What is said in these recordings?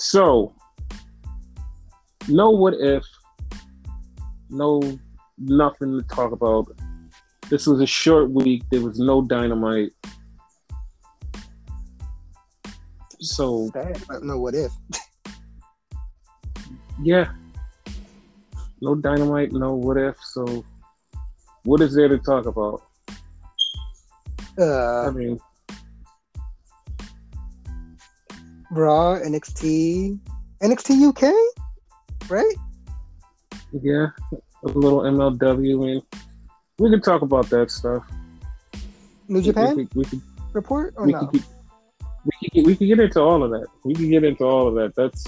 So, no what if, no nothing to talk about. This was a short week. There was no dynamite. So, no what if. yeah, no dynamite, no what if. So, what is there to talk about? Uh, I mean, Raw, NXT, NXT UK, right? yeah, a little MLW, and we can talk about that stuff. New Japan We could, we could, report or we no? could, we could, get, we could get into all of that. We could get into all of that. That's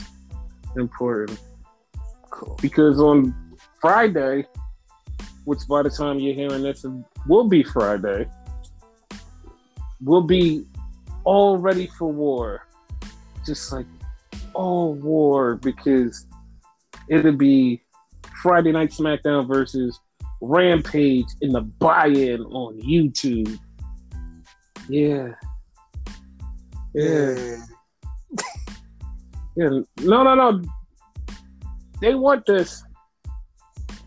important Cool. because on Friday, which by the time you're hearing this will be Friday, we'll be all ready for war. Just like all war because it'll be Friday Night SmackDown versus Rampage in the buy-in on YouTube. Yeah. Yeah. Yeah. No, no, no. They want this.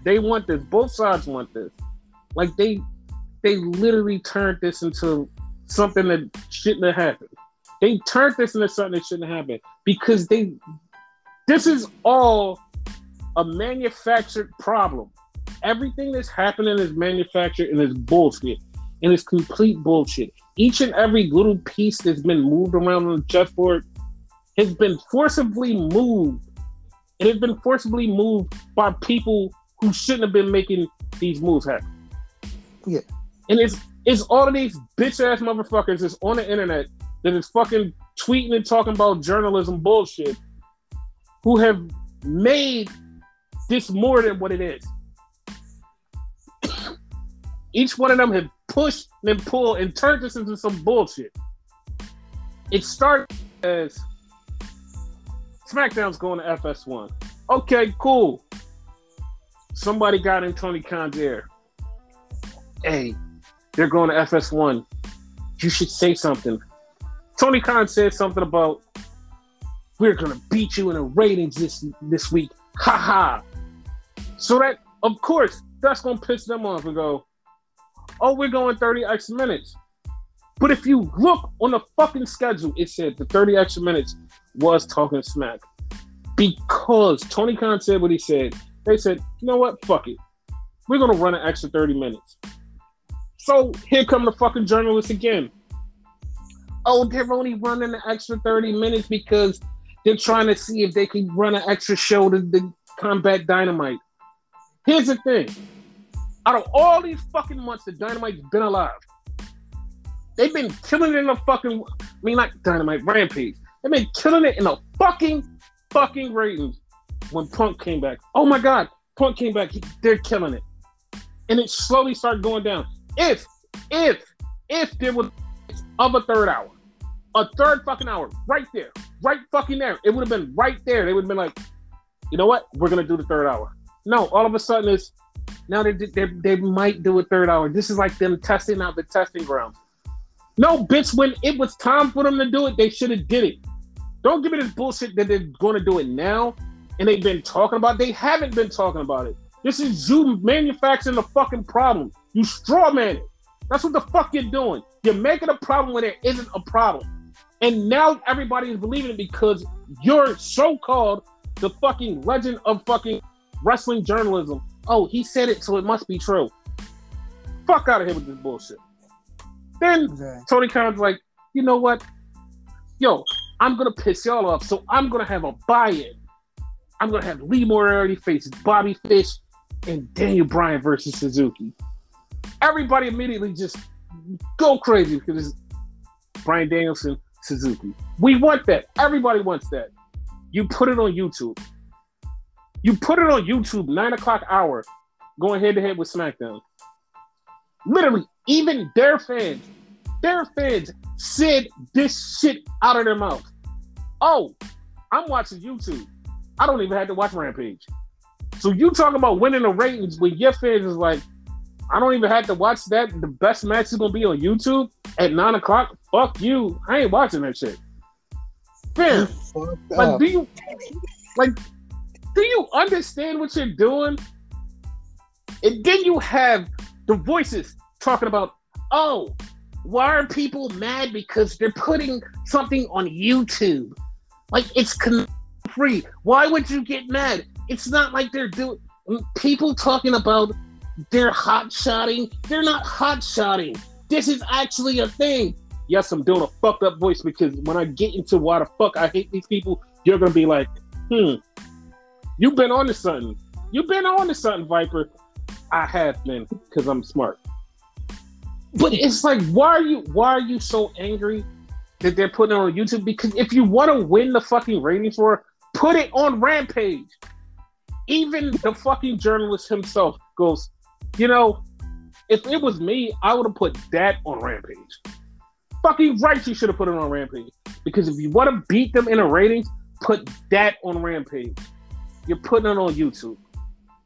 They want this. Both sides want this. Like they they literally turned this into something that shouldn't have happened. They turned this into something that shouldn't have happened because they this is all a manufactured problem. Everything that's happening is manufactured and is bullshit. And it's complete bullshit. Each and every little piece that's been moved around on the chessboard has been forcibly moved. It has been forcibly moved by people who shouldn't have been making these moves happen. Yeah. And it's it's all of these bitch ass motherfuckers that's on the internet that is fucking tweeting and talking about journalism bullshit who have made this more than what it is. Each one of them have pushed and pulled and turned this into some bullshit. It started as SmackDown's going to FS1. Okay, cool. Somebody got in Tony Khan's ear. Hey, they're going to FS1. You should say something. Tony Khan said something about we're gonna beat you in the ratings this this week. Ha ha. So that of course that's gonna piss them off and go, oh, we're going 30 extra minutes. But if you look on the fucking schedule, it said the 30 extra minutes was talking smack. Because Tony Khan said what he said, they said, you know what? Fuck it. We're gonna run an extra 30 minutes. So here come the fucking journalists again. Oh, they're only running an extra 30 minutes because they're trying to see if they can run an extra show to, to combat Dynamite. Here's the thing. Out of all these fucking months that Dynamite's been alive, they've been killing it in the fucking, I mean, not Dynamite, Rampage. They've been killing it in the fucking, fucking ratings when Punk came back. Oh my God, Punk came back. He, they're killing it. And it slowly started going down. If, if, if there was of a third hour, a third fucking hour, right there, right fucking there, it would have been right there. They would have been like, you know what? We're gonna do the third hour. No, all of a sudden it's now they they, they might do a third hour. This is like them testing out the testing grounds. No, bitch, when it was time for them to do it, they should have did it. Don't give me this bullshit that they're going to do it now and they've been talking about. They haven't been talking about it. This is you manufacturing the fucking problem. You straw man it. That's what the fuck you're doing. You're making a problem when there isn't a problem. And now everybody is believing it because you're so-called the fucking legend of fucking wrestling journalism. Oh, he said it, so it must be true. Fuck out of here with this bullshit. Then Okay. Tony Khan's like, you know what? Yo, I'm gonna piss y'all off, so I'm gonna have a buy-in. I'm gonna have Lee Moriarty face Bobby Fish and Daniel Bryan versus Suzuki. Everybody immediately just go crazy because it's Bryan Danielson, Suzuki. We want that. Everybody wants that. You put it on YouTube. You put it on YouTube, nine o'clock hour, going head to head with SmackDown. Literally, even their fans, their fans said this shit out of their mouth. Oh, I'm watching YouTube. I don't even have to watch Rampage. So you talking about winning the ratings when your fans is like, I don't even have to watch that. The best match is gonna be on YouTube at nine o'clock. Fuck you. I ain't watching that shit. Fam, like, up. do you like? Do you understand what you're doing? And then you have the voices talking about, oh, why are people mad because they're putting something on YouTube? Like it's con- free. Why would you get mad? It's not like they're doing people talking about they're hot shotting. They're not hot shotting. This is actually a thing. Yes, I'm doing a fucked up voice because when I get into why the fuck I hate these people, you're gonna be like, hmm, you've been on to something. You've been on to something, Viper. I have been because I'm smart. But it's like, why are you why are you so angry that they're putting on YouTube? Because if you want to win the fucking ratings for, put it on Rampage. Even the fucking journalist himself goes, you know, if it was me, I would have put that on Rampage. Fucking right, you should have put it on Rampage. Because if you want to beat them in the ratings, put that on Rampage. You're putting it on YouTube.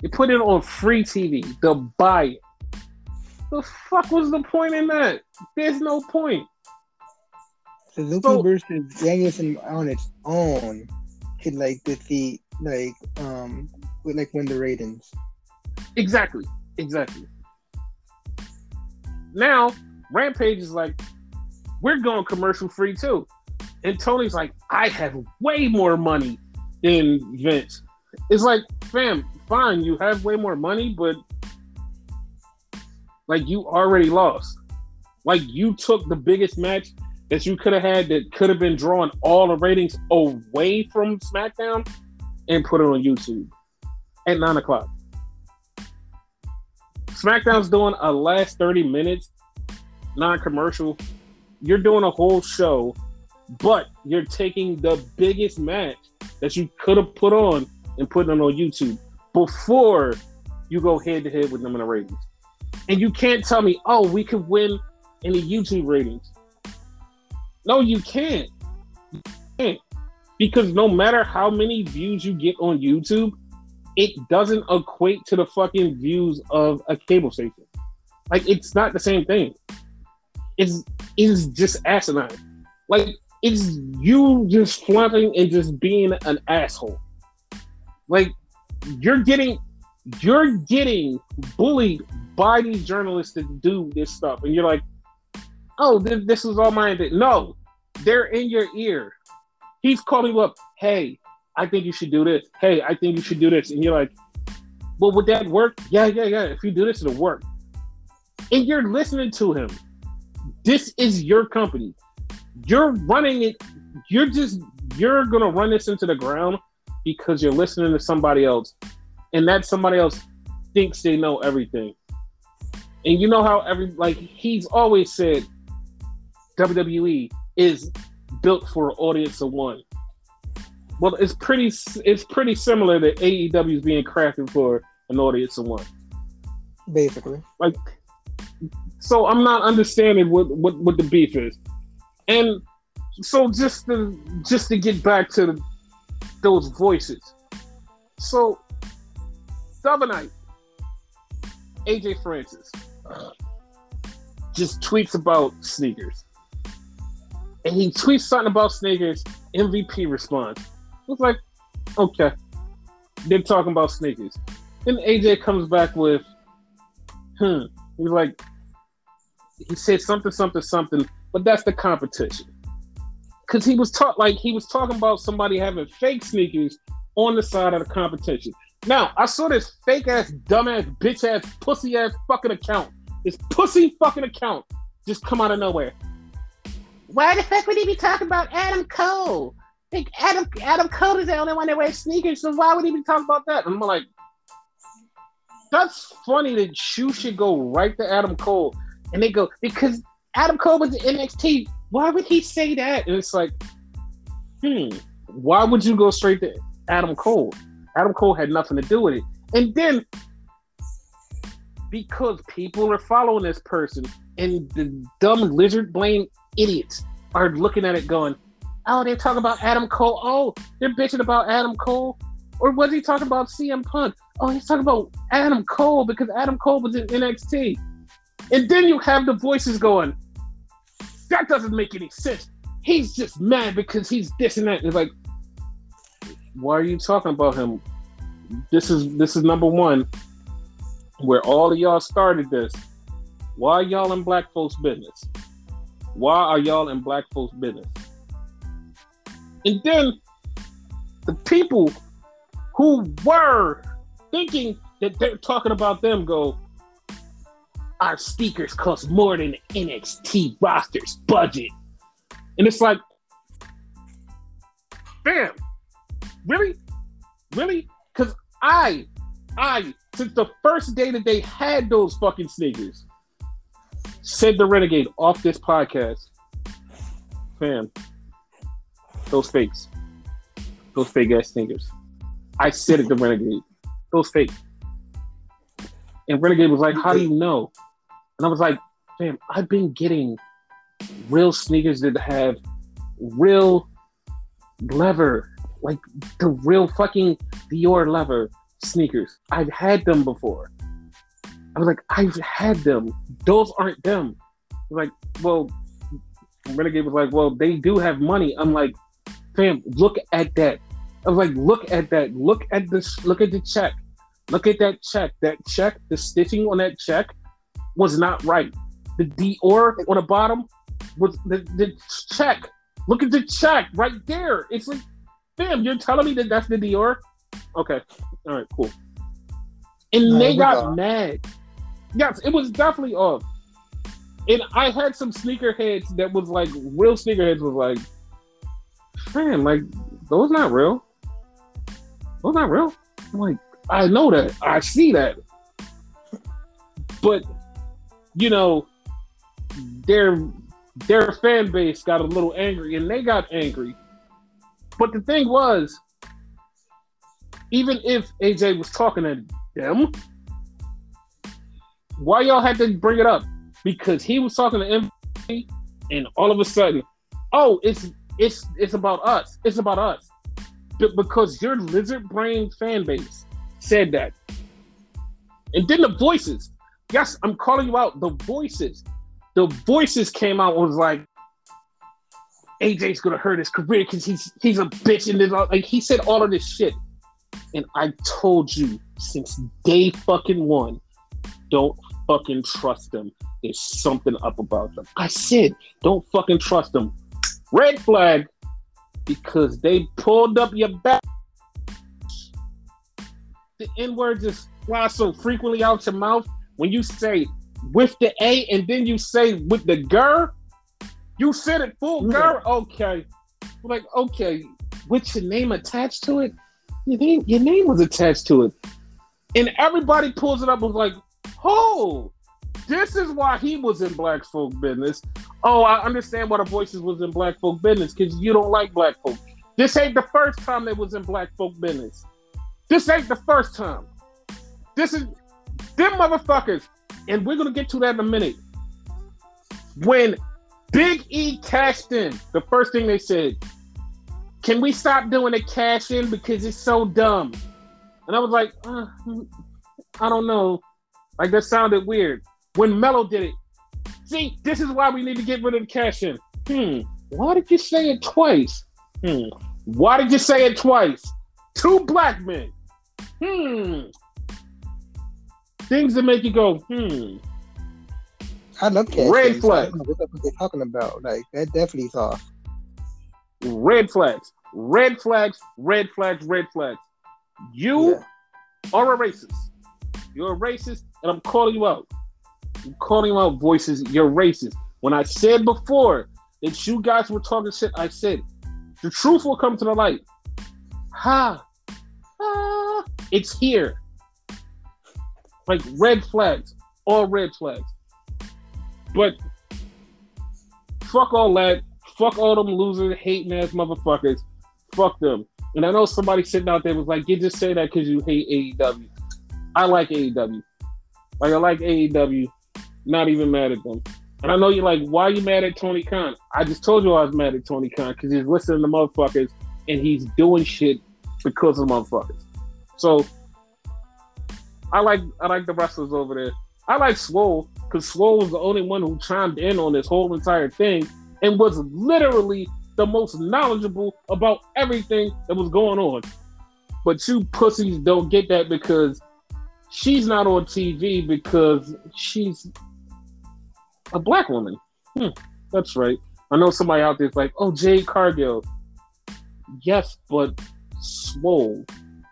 You're putting it on free TV. They'll buy it. The fuck was the point in that? There's no point. Suzuki So- versus Danielson on its own could like defeat like um like win the ratings. Exactly. Exactly. Now, Rampage is like, we're going commercial free too. And Tony's like, I have way more money than Vince. It's like, fam, fine, you have way more money, but like you already lost. Like you took the biggest match that you could have had that could have been drawing all the ratings away from SmackDown and put it on YouTube at nine o'clock. SmackDown's doing a last 30 minutes non-commercial. You're doing a whole show, but you're taking the biggest match that you could have put on and putting it on YouTube before you go head to head with them in the ratings. And you can't tell me, oh, we could win in the YouTube ratings. No, you can't. You can't. Because no matter how many views you get on YouTube, it doesn't equate to the fucking views of a cable station. Like it's not the same thing. It's it's just asinine. Like it's you just flaunting and just being an asshole. Like you're getting you're getting bullied by these journalists to do this stuff, and you're like, oh, this, this is all my. No, they're in your ear. He's calling you up. Hey, I think you should do this. Hey, I think you should do this. And you're like, well, would that work? Yeah, yeah, yeah. If you do this, it'll work. And you're listening to him. This is your company. You're running it. You're just, you're going to run this into the ground because you're listening to somebody else. And that somebody else thinks they know everything. And you know how every, like, he's always said WWE is built for an audience of one. Well, it's pretty it's pretty similar that AEW is being crafted for an audience of one. Basically. Like, so I'm not understanding what what, what the beef is, and so just to just to get back to those voices. So the other night, AJ Francis just tweets about sneakers, and he tweets something about sneakers. MVP responds. It's like, okay, they're talking about sneakers. Then AJ comes back with, hmm. He's like, he said something, something, something, but that's the competition. Cause he was taught like he was talking about somebody having fake sneakers on the side of the competition. Now I saw this fake ass, dumbass, bitch ass, pussy ass fucking account. This pussy fucking account just come out of nowhere. Why the fuck would he be talking about Adam Cole? Like Adam Adam Cole is the only one that wears sneakers, so why would he be talking about that? I'm like, that's funny that you should go right to Adam Cole. And they go, because Adam Cole was in NXT. Why would he say that? And it's like, hmm, why would you go straight to Adam Cole? Adam Cole had nothing to do with it. And then because people are following this person and the dumb lizard brain idiots are looking at it going, oh, they're talking about Adam Cole. Oh, they're bitching about Adam Cole. Or was he talking about CM Punk? Oh, he's talking about Adam Cole because Adam Cole was in NXT. And then you have the voices going, that doesn't make any sense. he's just mad because he's this and that. It's like, why are you talking about him? This is this is number one, where all of y'all started this. Why y'all in black folks' business? Why are y'all in black folks' business? And then the people who were thinking that they're talking about them go, our speakers cost more than NXT roster's budget. And it's like, bam, really? Really? Because I, I, since the first day that they had those fucking sneakers, said the Renegade off this podcast, fam, those fakes, those fake ass sneakers. I said it to Renegade, those fake. And Renegade was like, How do you know? And I was like, Fam, I've been getting real sneakers that have real leather, like the real fucking Dior leather sneakers. I've had them before. I was like, I've had them. Those aren't them. like, well, Renegade was like, well, they do have money. I'm like, fam, look at that. I was like, look at that. Look at this. Look at the check. Look at that check. That check, the stitching on that check was not right. The Dior on the bottom was the, the check. Look at the check right there. It's like, fam, you're telling me that that's the Dior? Okay. All right, cool. And no, they got uh, mad. Yes, it was definitely off. And I had some sneakerheads that was like real sneakerheads was like, man, like those not real. Those not real. I'm like, I know that. I see that. But you know, their their fan base got a little angry and they got angry. But the thing was, even if AJ was talking to them, why y'all had to bring it up? Because he was talking to MVP, and all of a sudden, oh, it's it's it's about us. It's about us. Because your lizard brain fan base said that. And then the voices. Yes, I'm calling you out. The voices. The voices came out was like, AJ's gonna hurt his career because he's he's a bitch and like he said all of this shit. And I told you since day fucking one, don't fucking trust them. There's something up about them. I said, don't fucking trust them. Red flag, because they pulled up your back. The N word just flies so frequently out your mouth. When you say with the A and then you say with the girl, you said it full yeah. gur. Okay, like okay, with your name attached to it, your name, your name was attached to it, and everybody pulls it up and was like, Oh, this is why he was in black folk business. Oh, I understand why the voices was in black folk business because you don't like black folk. This ain't the first time they was in black folk business. This ain't the first time. This is them motherfuckers, and we're gonna get to that in a minute. When Big E cashed in, the first thing they said, "Can we stop doing the cash in because it's so dumb?" And I was like, uh, I don't know. Like that sounded weird. When Mello did it, see, this is why we need to get rid of the cash in. Hmm. Why did you say it twice? Hmm. Why did you say it twice? Two black men. Hmm. Things that make you go, hmm. I love cash. Red flags. What are they talking about? Like that definitely is off. Red flags. Red flags. Red flags. Red flags. You yeah. are a racist. You're a racist and I'm calling you out. Calling out, voices. You're racist. When I said before that you guys were talking shit, I said the truth will come to the light. Ha! Ah, it's here. Like red flags, all red flags. But fuck all that. Fuck all them loser, hating ass motherfuckers. Fuck them. And I know somebody sitting out there was like, you just say that because you hate AEW. I like AEW. Like I like AEW, not even mad at them. And I know you're like, why are you mad at Tony Khan? I just told you I was mad at Tony Khan because he's listening to motherfuckers and he's doing shit because of motherfuckers. So I like I like the wrestlers over there. I like Swole because Swole was the only one who chimed in on this whole entire thing and was literally the most knowledgeable about everything that was going on. But you pussies don't get that because she's not on TV because she's a black woman. Hmm, that's right. I know somebody out there's like, oh, Jade Cargill. Yes, but swole.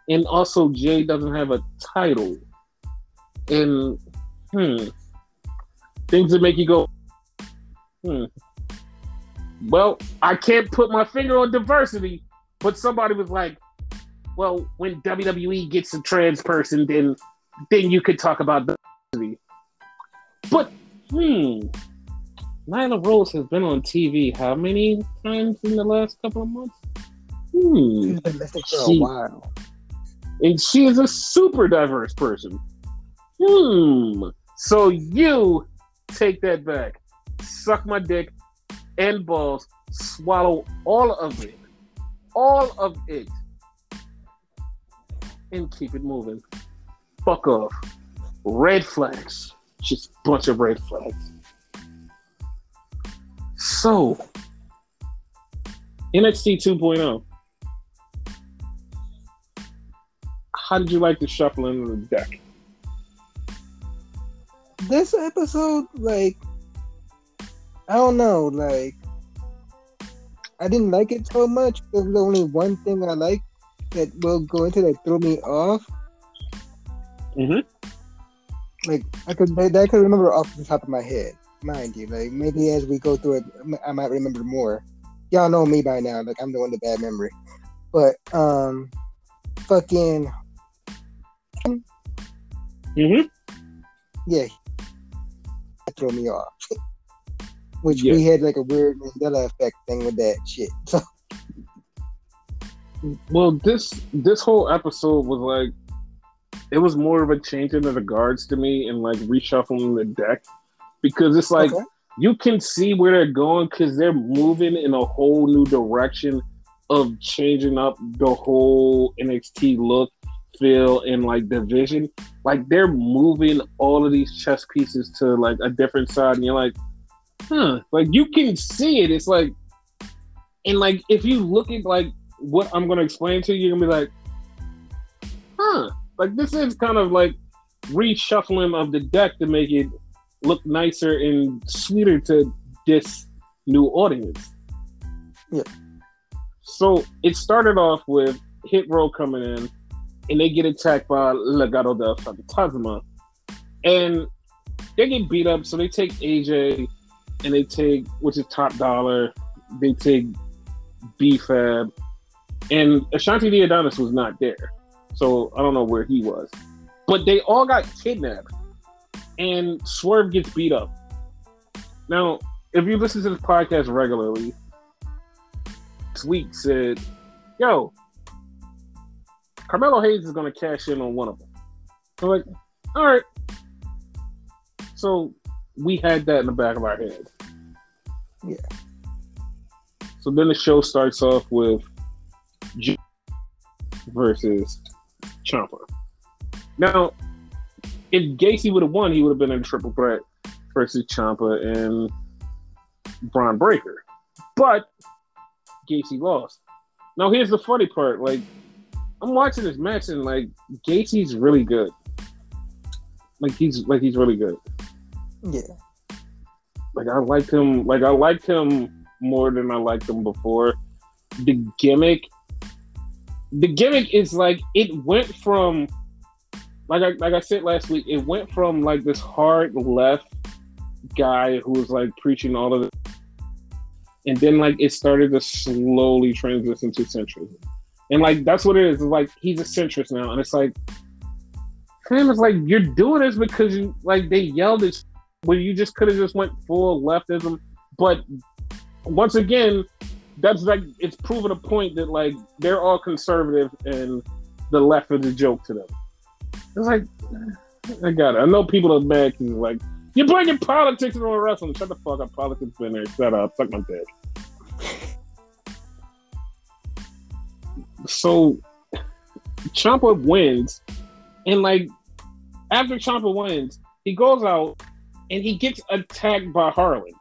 And also, Jade doesn't have a title. And, hmm, things that make you go, hmm. Well, I can't put my finger on diversity, but somebody was like, well, when WWE gets a trans person, then then you could talk about diversity. But hmm, Nyla Rose has been on TV how many times in the last couple of months? Hmm. She's been missing for she, a while. And she is a super diverse person. Hmm. So you take that back. Suck my dick and balls. Swallow all of it. All of it. And keep it moving. Fuck off. Red flags. Just a bunch of red flags. So, NXT 2.0. How did you like the shuffling of the deck? This episode, like, I don't know, like, I didn't like it so much. There's only one thing I like that will go into that threw me off. Mm-hmm. Like I could, I could remember off the top of my head mind you. Like maybe as we go through it, I might remember more. Y'all know me by now. Like I'm the one with bad memory. But um, fucking. Mhm. Yeah. Throw me off. Which yeah. we had like a weird Mandela effect thing with that shit. So. Well, this this whole episode was like, it was more of a changing of the guards to me and like reshuffling the deck because it's like okay. you can see where they're going because they're moving in a whole new direction of changing up the whole NXT look, feel, and like division. Like they're moving all of these chess pieces to like a different side, and you're like, huh? Like you can see it. It's like, and like if you look at like what I'm gonna explain to you, you're gonna be like, huh? Like this is kind of like reshuffling of the deck to make it look nicer and sweeter to this new audience. Yeah. So it started off with Hit Row coming in, and they get attacked by Legado del Fantasma, and they get beat up. So they take AJ, and they take which is Top Dollar. They take B-Fab, and Ashanti Thee Adonis was not there, so I don't know where he was. But they all got kidnapped and Swerve gets beat up. Now, if you listen to this podcast regularly, Sweet said, "Yo, Carmelo Hayes is going to cash in on one of them." I'm like, "All right." So we had that in the back of our head. Yeah. So then the show starts off with G versus Ciampa. Now, if Gacy would have won, he would have been in a triple threat versus Ciampa and Bron Breakker. But Gacy lost. Now here's the funny part: like I'm watching this match and like Gacy's really good. Like he's like he's really good. Yeah. Like I liked him. Like I liked him more than I liked him before. The gimmick. The gimmick is like it went from like I like I said last week, it went from like this hard left guy who was like preaching all of it, and then like it started to slowly transition to centrism, and like that's what it is. Like he's a centrist now, and it's like, Sam is like you're doing this because you like they yelled it when you just could have just went full leftism, but once again, that's like it's proven a point that like they're all conservative and the left is a joke to them. It's like, I got it. I know people are mad because like, you're bringing politics into wrestling. Shut the fuck up. Politics been there. Shut up. Suck my dick. So, Ciampa wins, and like, after Ciampa wins, he goes out and he gets attacked by Harland.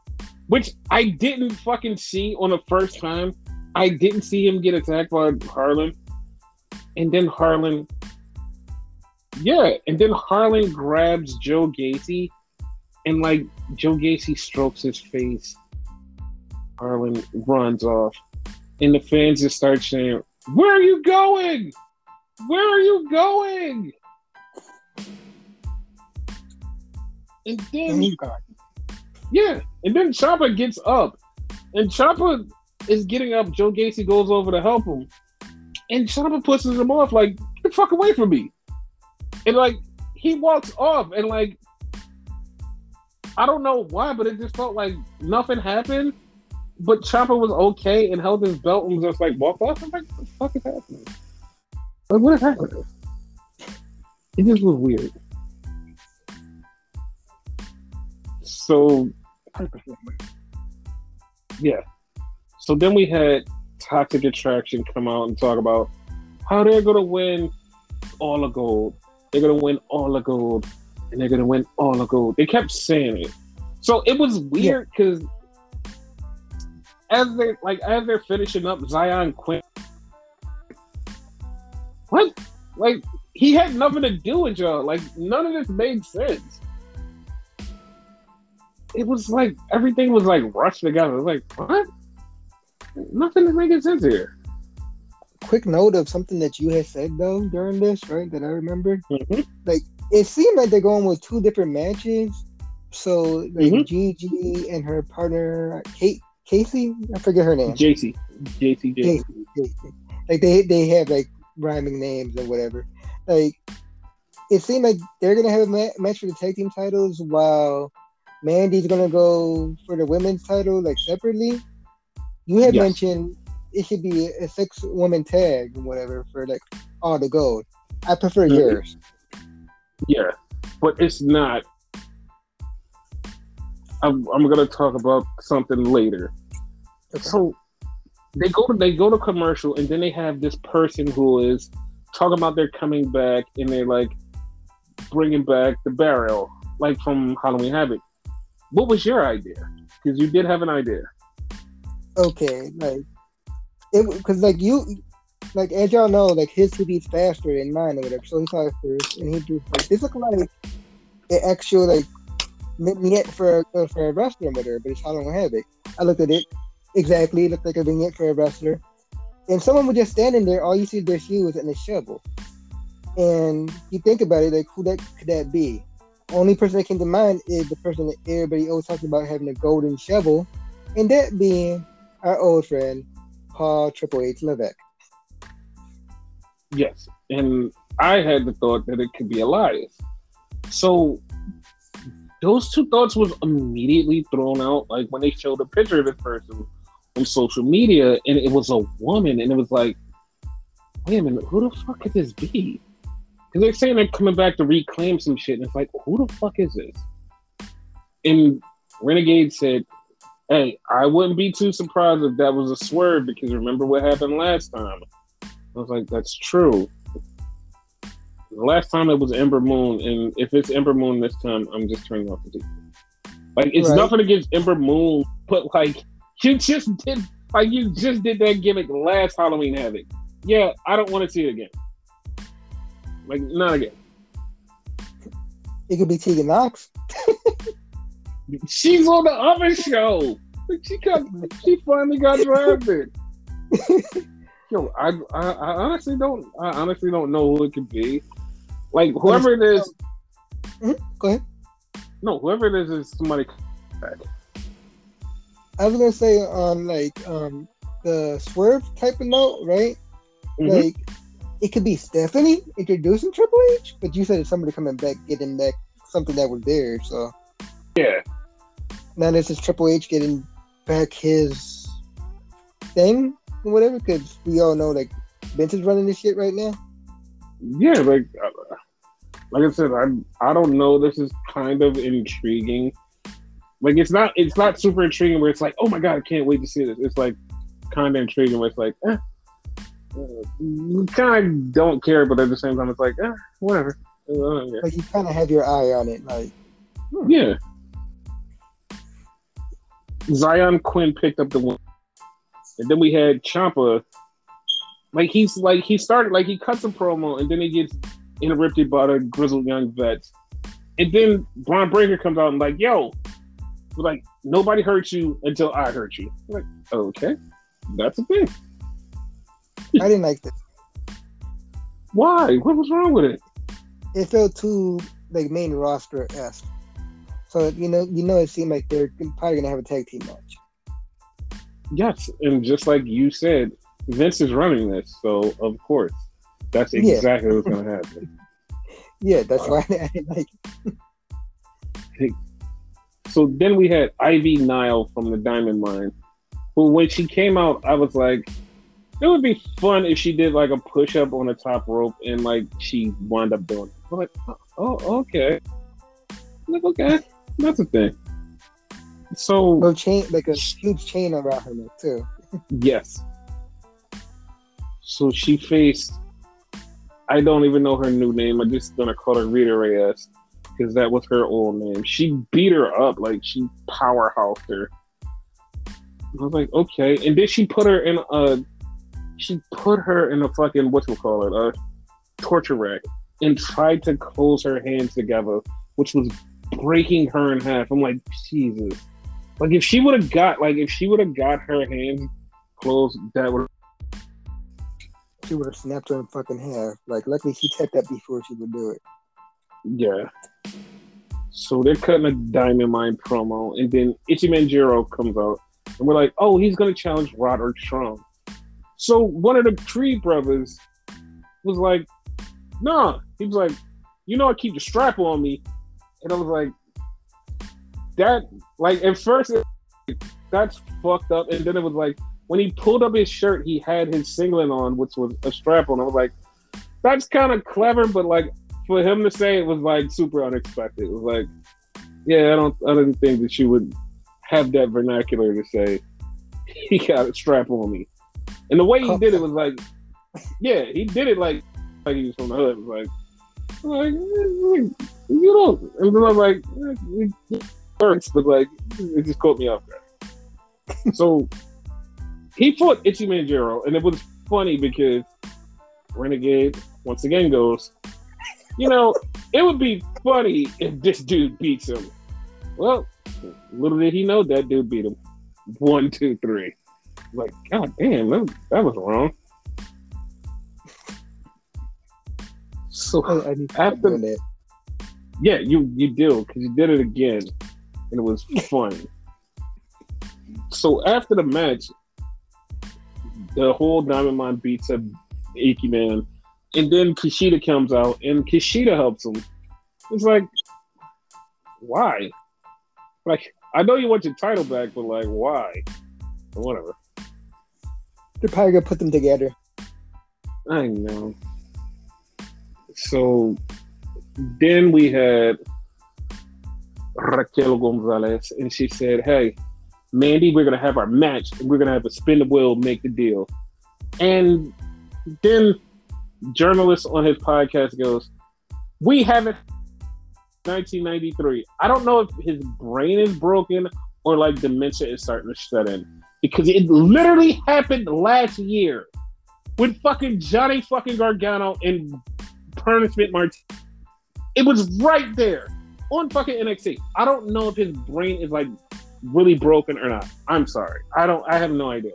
Which I didn't fucking see on the first time. I didn't see him get attacked by Harland, and then Harland, yeah, and then Harland grabs Joe Gacy, and like Joe Gacy strokes his face. Harland runs off, and the fans just start saying, "Where are you going? Where are you going?" And then he's gone. Yeah, and then Ciampa gets up, and Ciampa is getting up. Joe Gacy goes over to help him, and Ciampa pushes him off like, "Get the fuck away from me!" And like he walks off, and like I don't know why, but it just felt like nothing happened. But Ciampa was okay and held his belt and was just like walked off. I'm like, what the fuck is happening? Like, what is happening? It just was weird. So 100%. yeah. So then we had Toxic Attraction come out and talk about how they're gonna win all the gold. They're gonna win all the gold, and they're gonna win all the gold. They kept saying it, so it was weird because as they like as they're finishing up Xyon Quinn, what? Like he had nothing to do with y'all. Like none of this made sense. It was like everything was like rushed together. Like what? Nothing is making sense here. Quick note of something that you had said though during this, right? That I remember. Mhm. It seemed like they're going with two different matches. So like Mhm. Gigi and her partner Kate Casey, I forget her name. JC, JC, JC. Like they they have like rhyming names or whatever. Like it seemed like they're gonna have a match for the tag team titles while Mandy's gonna go for the women's title like separately. You had Yes. mentioned it should be a six woman tag or whatever for like all the gold. I prefer Mhm. yours. Yeah, but it's not. I'm, I'm gonna talk about something later. Okay. So they go to they go to commercial, and then they have this person who is talking about they're coming back, and they're like bringing back the barrel, like from Halloween Havoc. What was your idea? Because you did have an idea. okay, like it because like you like as y'all know, like his two beats faster than mine or whatever. So he saw it first, and he just like this look like an actual like vignette for uh, for a wrestler whatever, but it's Halloween Havoc. I have it. I looked at it exactly, it looked like a vignette for a wrestler, and someone was just standing there. All you see is their shoes and a shovel, and you think about it, like who that could that be? Only person that came to mind is the person that everybody always talks about having a golden shovel, and that being our old friend Paul Triple H Levesque. Yes, and I had the thought that it could be Elias. So those two thoughts was immediately thrown out, like when they showed a picture of this person on social media, and it was a woman, and it was like, wait a minute, who the fuck could this be? Because they're saying they're coming back to reclaim some shit, and it's like, who the fuck is this? And Renegade said, "Hey, I wouldn't be too surprised if that was a swerve because remember what happened last time." I was like, that's true. The last time it was Ember Moon, and if it's Ember Moon this time, I'm just turning off the TV. Like, it's Right. nothing against Ember Moon, but like, you just did, like, you just did that gimmick last Halloween Havoc. Yeah, I don't want to see it again. Like, not again. It could be Tegan Knox. She's on the other show. Like, she got, she finally got drafted. Yo, I, I, I honestly don't, I honestly don't know who it could be. Like, whoever it is, Go ahead. No, whoever it is is somebody. I was gonna say on like um the swerve type of note, right? Mhm. Like it could be Stephanie introducing Triple H, but you said it's somebody coming back, getting back something that was there. So Yeah, now this is Triple H getting back his thing or whatever, because we all know like Vince is running this shit right now. yeah. Like, uh, like I said, I I don't know. This is kind of intriguing. Like, it's not it's not super intriguing where it's like, oh my god, I can't wait to see this. It's like kind of intriguing where it's like, eh, uh, kind of don't care, but at the same time, it's like, eh, whatever. Uh, yeah. Like you kind of have your eye on it, like yeah. Xyon Quinn picked up the win, and then we had Ciampa. Like he's like he started like he cuts a promo, and then he gets interrupted by the grizzled young vets, and then Bron Breakker comes out and like, "Yo, like nobody hurt you until I hurt you." I'm like, okay, that's a thing. I didn't like this. Why? What was wrong with it? It felt too like main roster esque. So you know, you know, it seemed like they're probably gonna have a tag team match. Yes, and just like you said, Vince is running this, so of course, that's Yeah. exactly what's gonna happen. Yeah, that's why uh, I didn't like. It. So then we had Ivy Nile from the Diamond Mine, who when she came out, I was like, it would be fun if she did like a push up on the top rope and like she wound up doing it. I'm like, uh, oh, okay. I'm like, okay, that's a thing. So Well, chain like a huge chain around her neck too. Yes. So she faced. I don't even know her new name. I'm just gonna call her Rita Reyes because that was her old name. She beat her up like she powerhoused her. I was like, okay, and then she put her in a. She put her in a fucking what you call it a torture rack and tried to close her hands together, which was breaking her in half. I'm like, Jesus. Like if she would have got like if she would have got her hands closed, that would She would have snapped her in fucking half. Like, luckily she checked that before she would do it. yeah. So they're cutting a Diamond Mine promo, and then Ikemen Jiro comes out, and we're like, oh, he's gonna challenge Roderick Strong. So one of the Creed brothers was like, nah. He was like, you know, I keep the strap on me, and I was like, that like at first it, that's fucked up, and then it was like when he pulled up his shirt, he had his singlet on, which was a strap on. I was like, that's kind of clever, but like for him to say it was like super unexpected. It was like, yeah, I don't, I didn't think that you would have that vernacular to say he got a strap on me, and the way he did it was like, yeah, he did it like like he was from the hood. It was like, like you don't, and then I'm like, it hurts, but like it just caught me off guard. so he fought Ikemen Jiro, and it was funny because Renegade once again goes, you know, it would be funny if this dude beats him. Well, little did he know that dude beat him. One, two, three. Like, god damn, that, that was wrong. So I, I need After- that. yeah, you you do because you did it again, and it was fun. so after the match, the whole Diamond Mine beats up Ikemen, and then Kushida comes out, and Kushida helps him. It's like, why? Like, I know you want your title back, but like, why? Whatever. They're probably gonna put them together. I know. So then we had Raquel Gonzalez, and she said, Hey, Mandy, we're to have our match, and we're to have a spin the wheel, make the deal. And then journalist on his podcast goes, We haven't 1993. I don't know if his brain is broken or like dementia is starting to set in because it literally happened last year with fucking Johnny fucking Gargano and Punishment Martin. It was right there on fucking NXT. I don't know if his brain is like really broken or not. I'm sorry. I don't. I have no idea.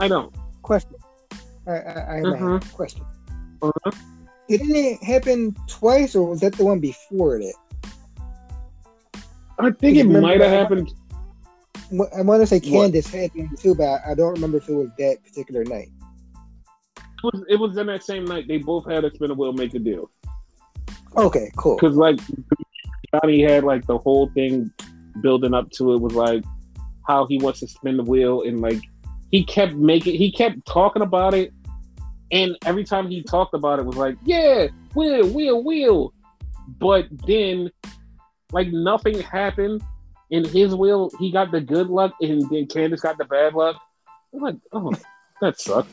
I don't. Question. I, I, I have Mhm. a question. Uh-huh. Didn't it happen twice, or was that the one before it? I think it might have happened. I want to say What? Candice had one too, but I don't remember if it was that particular night. It was, it was in that same night. They both had a spin a wheel, make a deal. Okay, cool. because like Johnny had like the whole thing building up to it was like how he wants to spin the wheel and like he kept making he kept talking about it and every time he talked about it was like yeah wheel wheel wheel but then like nothing happened in his will, he got the good luck, and then Candice got the bad luck. I'm like, oh, that sucked.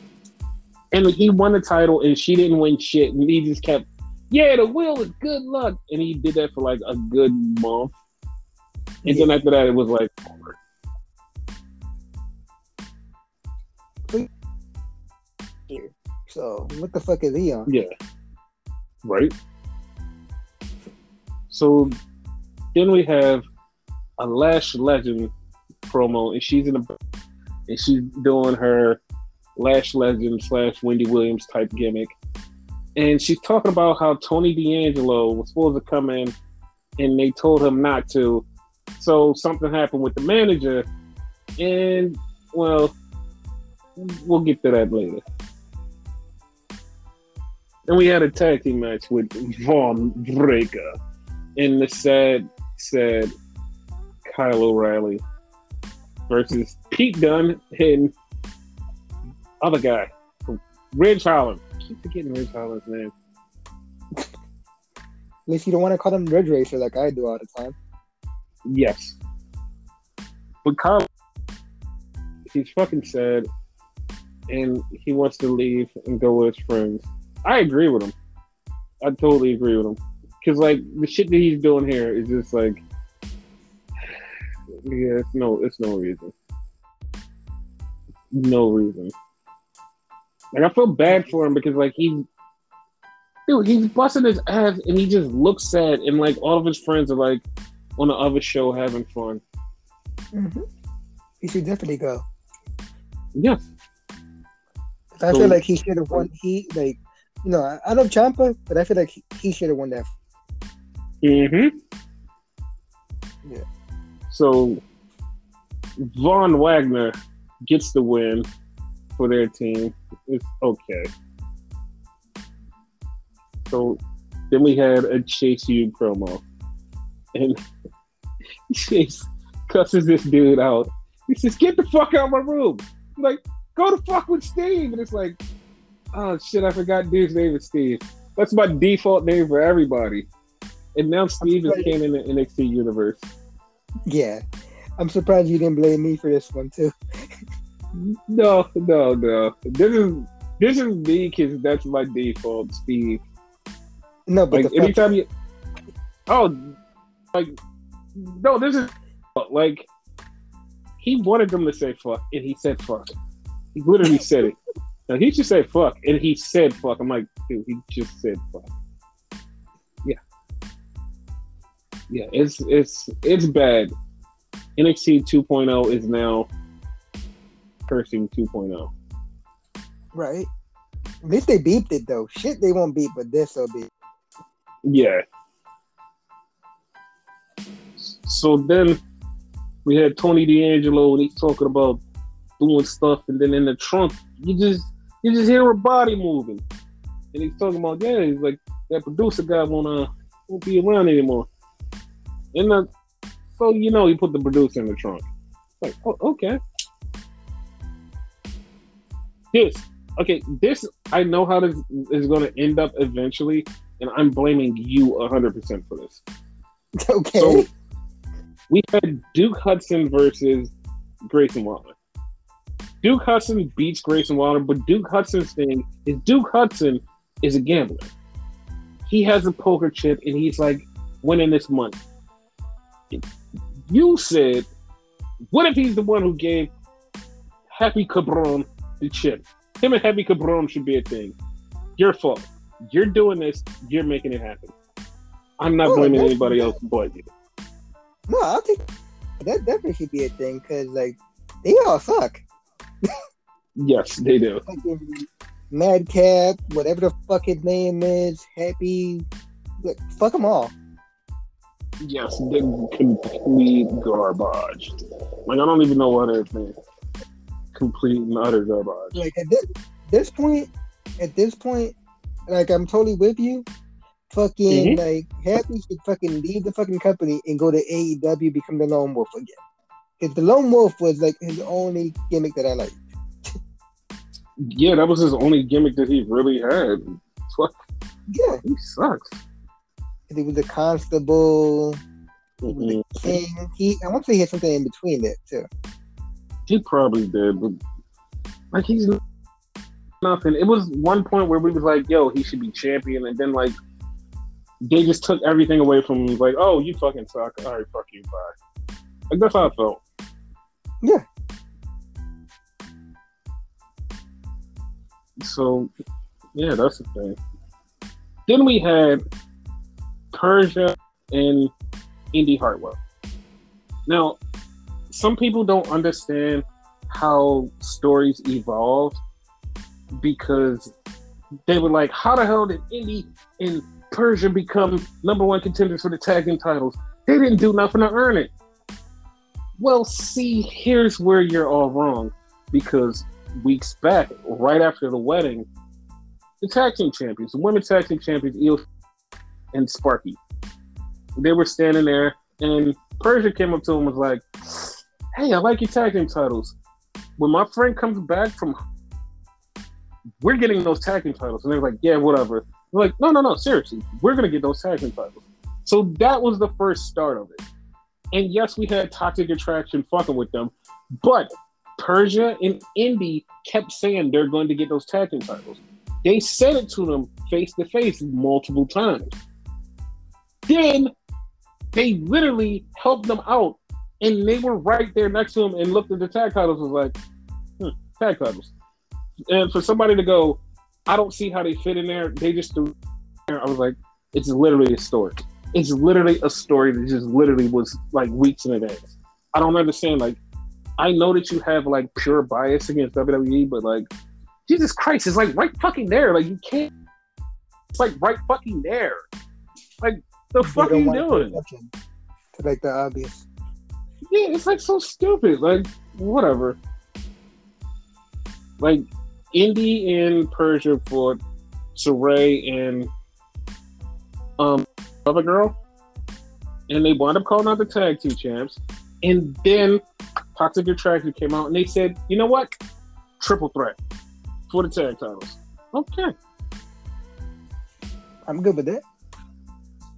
And he won the title, and she didn't win shit, and he just kept, yeah, the will is good luck, and he did that for like a good month, and yeah. then after that, it was like. So what the fuck is he on? Yeah. Right. So then we have a Lash Legend promo, and she's in a and she's doing her Lash Legend slash Wendy Williams type gimmick, and she's talking about how Tony D'Angelo was supposed to come in, and they told him not to. So something happened with the manager, and well, we'll get to that later. And we had a tag team match with Von Breaker and the sad, sad Kyle O'Reilly versus Pete Dunne and other guy, Ridge Holland. I keep forgetting Ridge Holland's name. At least you don't want to call him Ridge Racer like I do all the time. Yes. But Kyle, he's fucking sad and he wants to leave and go with his friends. I agree with him. I totally agree with him. Cause like the shit that he's doing here is just like, yeah, it's no, it's no reason, no reason. Like I feel bad for him because like he, dude, he's busting his ass and he just looks sad and like all of his friends are like on the other show having fun. Mm-hmm. He should definitely go. Yes. I feel like he should have won. He like, you know, I, I love Ciampa, but I feel like he, he should have won that. Mm-hmm. Yeah. So Von Wagner gets the win for their team. It's okay. So then we had a Chase U promo. And Chase cusses this dude out. He says, Get the fuck out of my room. I'm like, go to fuck with Steve. And it's like, oh shit, I forgot dude's name is Steve. That's my default name for everybody. And now Steve is canon in the NXT universe. Yeah. I'm surprised you didn't blame me for this one too. No, no, no. This is this is me because that's my default, Steve. No, but like anytime you, oh, like no, this is like he wanted them to say fuck, and he said fuck. He literally said it. Now he should say fuck, and he said fuck. I'm like, dude, he just said fuck. Yeah, it's it's it's bad. NXT 2.0 is now cursing 2.0. Right. At least they beeped it though. Shit, they won't beep, but this will be. Yeah. So then we had Tony D'Angelo, and he's talking about doing stuff, and then in the trunk, you just you just hear a body moving, and he's talking about yeah, he's like that producer guy won't uh won't be around anymore, and the so you know he put the producer in the trunk. Like oh okay, this okay this I know how this is going to end up eventually, and I'm blaming you hundred percent for this. Okay. So we had Duke Hudson versus Grayson Waller. Duke Hudson beats Grayson Waller, but Duke Hudson's thing is Duke Hudson is a gambler. He has a poker chip and he's like winning this money. You said, what if he's the one who gave Happy Cabron the chip? Him and Happy Cabron should be a thing. Your fault. You're doing this. You're making it happen. I'm not Oh, blaming anybody else but you. No, I'll take that. Definitely should be a thing because like they all suck. Yes, they do. Madcap, whatever the fuck his name is, Happy, like, fuck them all. Yes, they're complete garbage. Like I don't even know what it means. Complete and utter garbage. Like at this, this point, at this point, like I'm totally with you. Fucking Mhm. like Happy should fucking leave the fucking company and go to AEW, become the Lone Wolf again. Because the Lone Wolf was like his only gimmick that I liked. Yeah, that was his only gimmick that he really had. Fuck, Yeah, he sucks. He was a constable, he was Mhm. a king. He, I want to say he had something in between that too. He probably did, but like he's nothing. It was one point where we was like, "Yo, he should be champion," and then like they just took everything away from him. Like, "Oh, you fucking suck. All right, fuck you, bye." Like that's how I felt. Yeah. So, yeah, that's the thing. Then we had Persia and Indi Hartwell. Now, some people don't understand how stories evolve because they were like, how the hell did Indi and Persia become number one contenders for the tag team titles? They didn't do nothing to earn it. Well, see, here's where you're all wrong because weeks back, right after the wedding, the tag team champions, the women's tag team champions, Io and Sparky, they were standing there, and Persia came up to him and was like, "Hey, I like your tag team titles. When my friend comes back from, we're getting those tag team titles." And they're like, "Yeah, whatever." We're like, "No, no, no, seriously, we're gonna get those tag team titles." So that was the first start of it. And yes, we had Toxic Attraction fucking with them, but Persia and Indi kept saying they're going to get those tag team titles. They said it to them face to face multiple times. Then they literally helped them out, and they were right there next to them and looked at the tag titles. Was like, hmm, tag titles. And for somebody to go, I don't see how they fit in there. They just threw. I was like, it's literally a story. It's literally a story that just literally was like weeks in advance. I don't understand. Like, I know that you have like pure bias against WWE, but like, Jesus Christ, it's like right fucking there. Like, you can't. It's like right fucking there. Like, the fuck are you doing? To make the obvious. Yeah, it's like so stupid. Like, whatever. Like, Indi and Persia for Sarray and um other girl, and they wound up calling out the tag team champs. And then Toxic Attraction came out and they said, you know what? Triple threat for the tag titles. Okay. I'm good with that.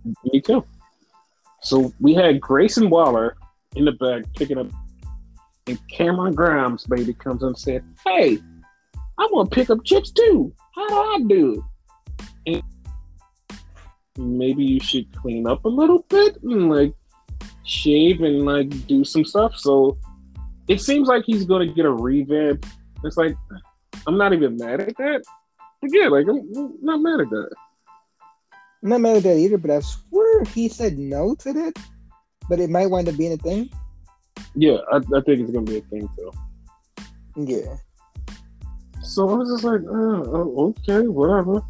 Me too. So we had Grayson Waller in the back picking up, and Cameron Grimes, baby, comes and said, Hey, I want to pick up chips too. How do I do it? And maybe you should clean up a little bit and like shave and like do some stuff. So it seems like he's going to get a revamp. It's like, I'm not even mad at that. But yeah, like, I'm not mad at that. I'm not mad at that either, but I swear he said no to that. But it might wind up being a thing. Yeah, I, I think it's gonna be a thing too. Yeah. So I was just like, uh, oh, okay, whatever.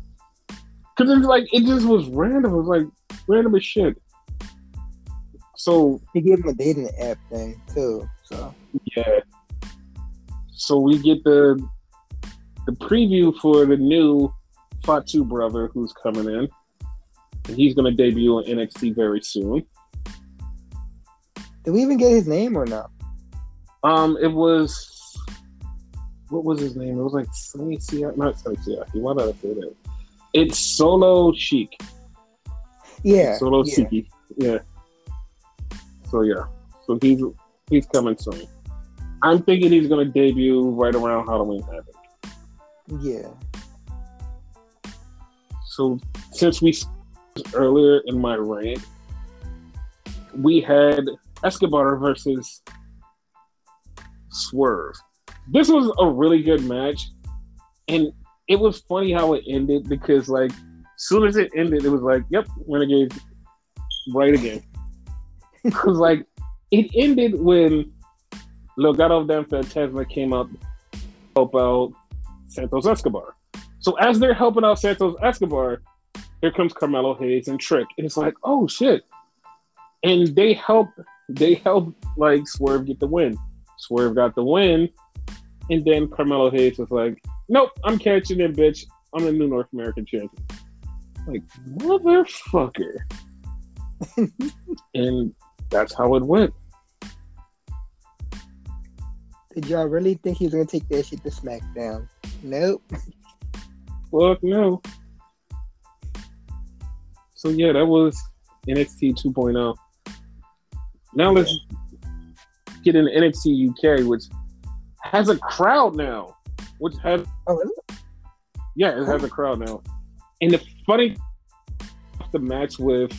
Cause it's like it just was random. It was like random as shit. So he gave him a dating app thing too. So yeah. So we get the the preview for the new Fatu brother who's coming in. And he's going to debut in NXT very soon. Did we even get his name or not? Um, it was what was his name? It was like Sonny Siaki, not Sonny Siaki. Why did I say that? It's Solo Chic. Yeah, Solo yeah. Siki. Yeah. So yeah, so he's he's coming soon. I'm thinking he's going to debut right around Halloween Havoc. Yeah. So since we earlier in my rant, we had Escobar versus Swerve. This was a really good match, and it was funny how it ended because, like, soon as it ended, it was like, "Yep, Renegade, right again." Because like, it ended when Legado del Fantasma came up to help out Santos Escobar. So as they're helping out Santos Escobar, here comes Carmelo Hayes and Trick. And it's like, oh shit. And they help they help like Swerve get the win. Swerve got the win. And then Carmelo Hayes was like, Nope, I'm catching it, bitch. I'm the new North American champion. Like, motherfucker. and that's how it went. Did y'all really think he was gonna take that shit to SmackDown? Nope. Fuck no. So yeah, that was NXT 2.0. Now let's get into NXT UK, which has a crowd now. Which has Oh, really? yeah, it has a crowd now. And the funny the match with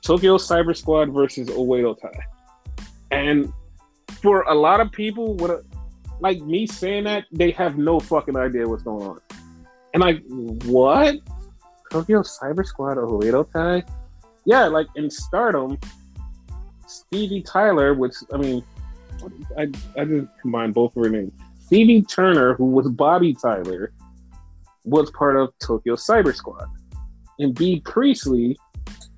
Tokyo Cyber Squad versus Oedo Tai. And for a lot of people, what a, like me saying that, they have no fucking idea what's going on. And like, what? Tokyo Cyber Squad or Oedo Tai? Yeah, like in Stardom, Stevie Tyler, which I mean, I I just combined both of her names. Stevie Turner, who was Bobbi Tyler, was part of Tokyo Cyber Squad, and Bea Priestley,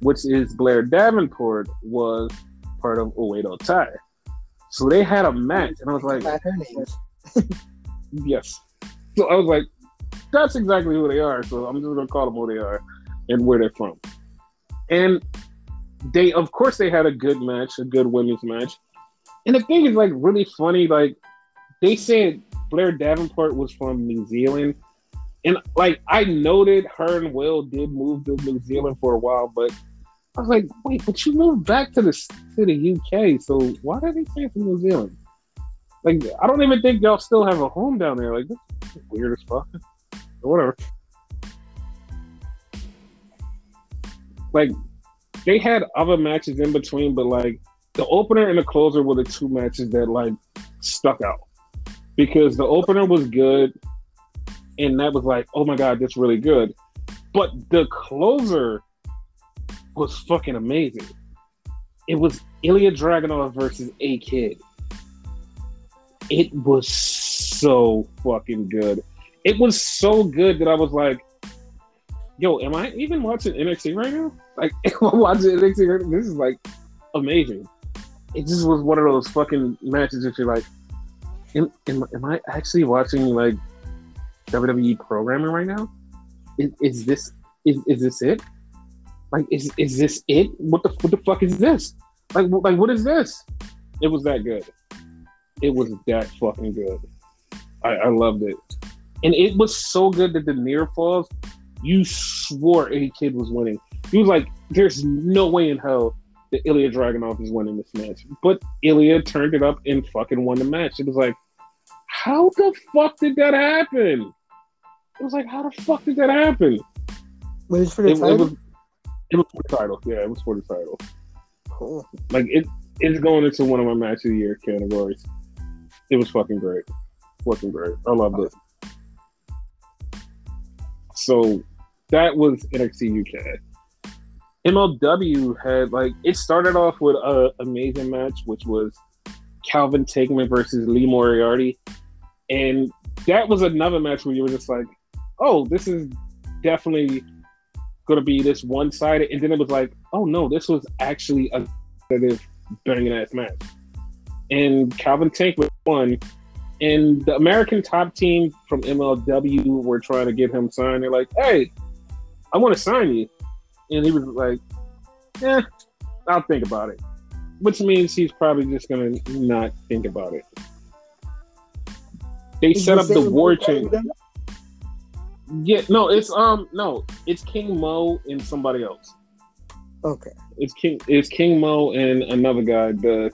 which is Blair Davenport, was part of Oedo Tai. So they had a match, and I was like, yes. So I was like, that's exactly who they are. So I'm just gonna call them who they are and where they're from. And they, of course, they had a good match, a good women's match. And the thing is, like, really funny. Like, they said Blair Davenport was from New Zealand, and like I noted, her and Will did move to New Zealand for a while, but I was like, wait, but you moved back to the to the UK, so why did they say from New Zealand? Like, I don't even think y'all still have a home down there. Like, that's weird as fuck. Whatever. Like, they had other matches in between, but like the opener and the closer were the two matches that like stuck out because the opener was good, and that was like, oh my god, that's really good. But the closer was fucking amazing. It was Ilya Dragunov versus A Kid. It was so fucking good. It was so good that I was like, yo, am I even watching NXT right now? Like, am I watching NXT right now? This is like amazing. It just was one of those fucking matches that you're like, am, am, am I actually watching like WWE programming right now? Is, is this is, is this it? Like, is is this it? What the what the fuck is this? Like, like what is this? It was that good. It was that fucking good. I, I loved it, and it was so good that the near falls, you swore A Kid was winning. He was like, "There's no way in hell that Ilya Dragunov is winning this match," but Ilya turned it up and fucking won the match. It was like, how the fuck did that happen? It was like, how the fuck did that happen? Was it for the It, it title? was, it was for the title. Yeah, it was for the title. cool. Like it, it's going into one of my match of the year categories. It was fucking great, fucking great. I loved it. So that was NXT UK. MLW had like it started off with an amazing match, which was Calvin Tankman versus Lee Moriarty, and that was another match where you were just like, "Oh, this is definitely going to be this one sided," and then it was like, "Oh no, this was actually a banging ass match." And Calvin Tankman won, and the American top team from MLW were trying to get him signed. They're like, "Hey, I want to sign you," and he was like, "Yeah, I'll think about it." Which means he's probably just gonna not think about it. They Is set up the war chain. Yeah, no, it's um no, it's King Mo and somebody else. Okay. It's King it's King Mo and another guy, the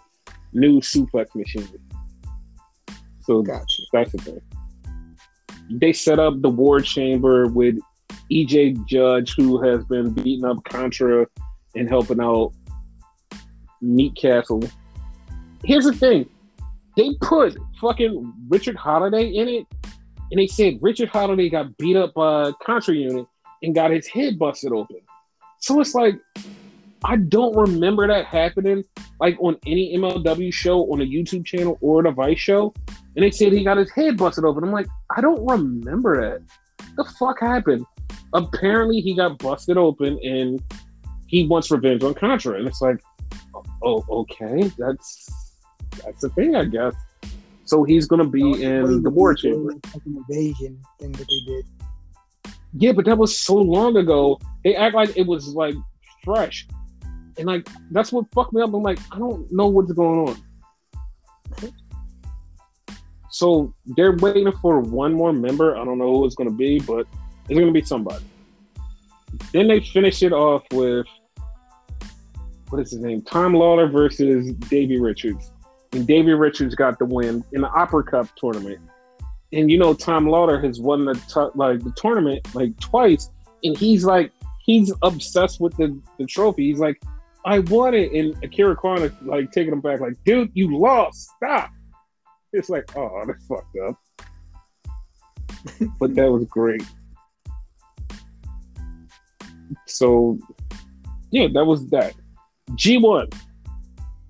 new suplex machine. So Gotcha. that's the thing. They set up the war chamber with EJ Judge, who has been beating up Contra and helping out Meat Castle. Here's the thing. They put fucking Richard Holliday in it, and they said Richard Holliday got beat up by a Contra unit and got his head busted open. So it's like, I don't remember that happening like on any MLW show on a YouTube channel or a Vice show. And they said he got his head busted open. I'm like, I don't remember that. The fuck happened? Apparently, he got busted open and he wants revenge on Contra. And it's like, oh, okay, that's that's the thing, I guess. So he's gonna be in the war chamber. Invasion thing that they did. Yeah, but that was so long ago. They act like it was like fresh, and like that's what fucked me up. I'm like, I don't know what's going on. So they're waiting for one more member. I don't know who it's gonna be, but it's gonna be somebody. Then they finish it off with what is his name? Tom Lawlor versus Davey Richards, and Davey Richards got the win in the Opera Cup tournament and you know Tom Lawlor has won the t- like the tournament like twice, and he's like he's obsessed with the, the trophy. He's like, I won it, and Akira Kwan is like taking him back, like, dude, you lost. Stop. It's like, oh, that's fucked up. but that was great. so yeah, that was that. G one,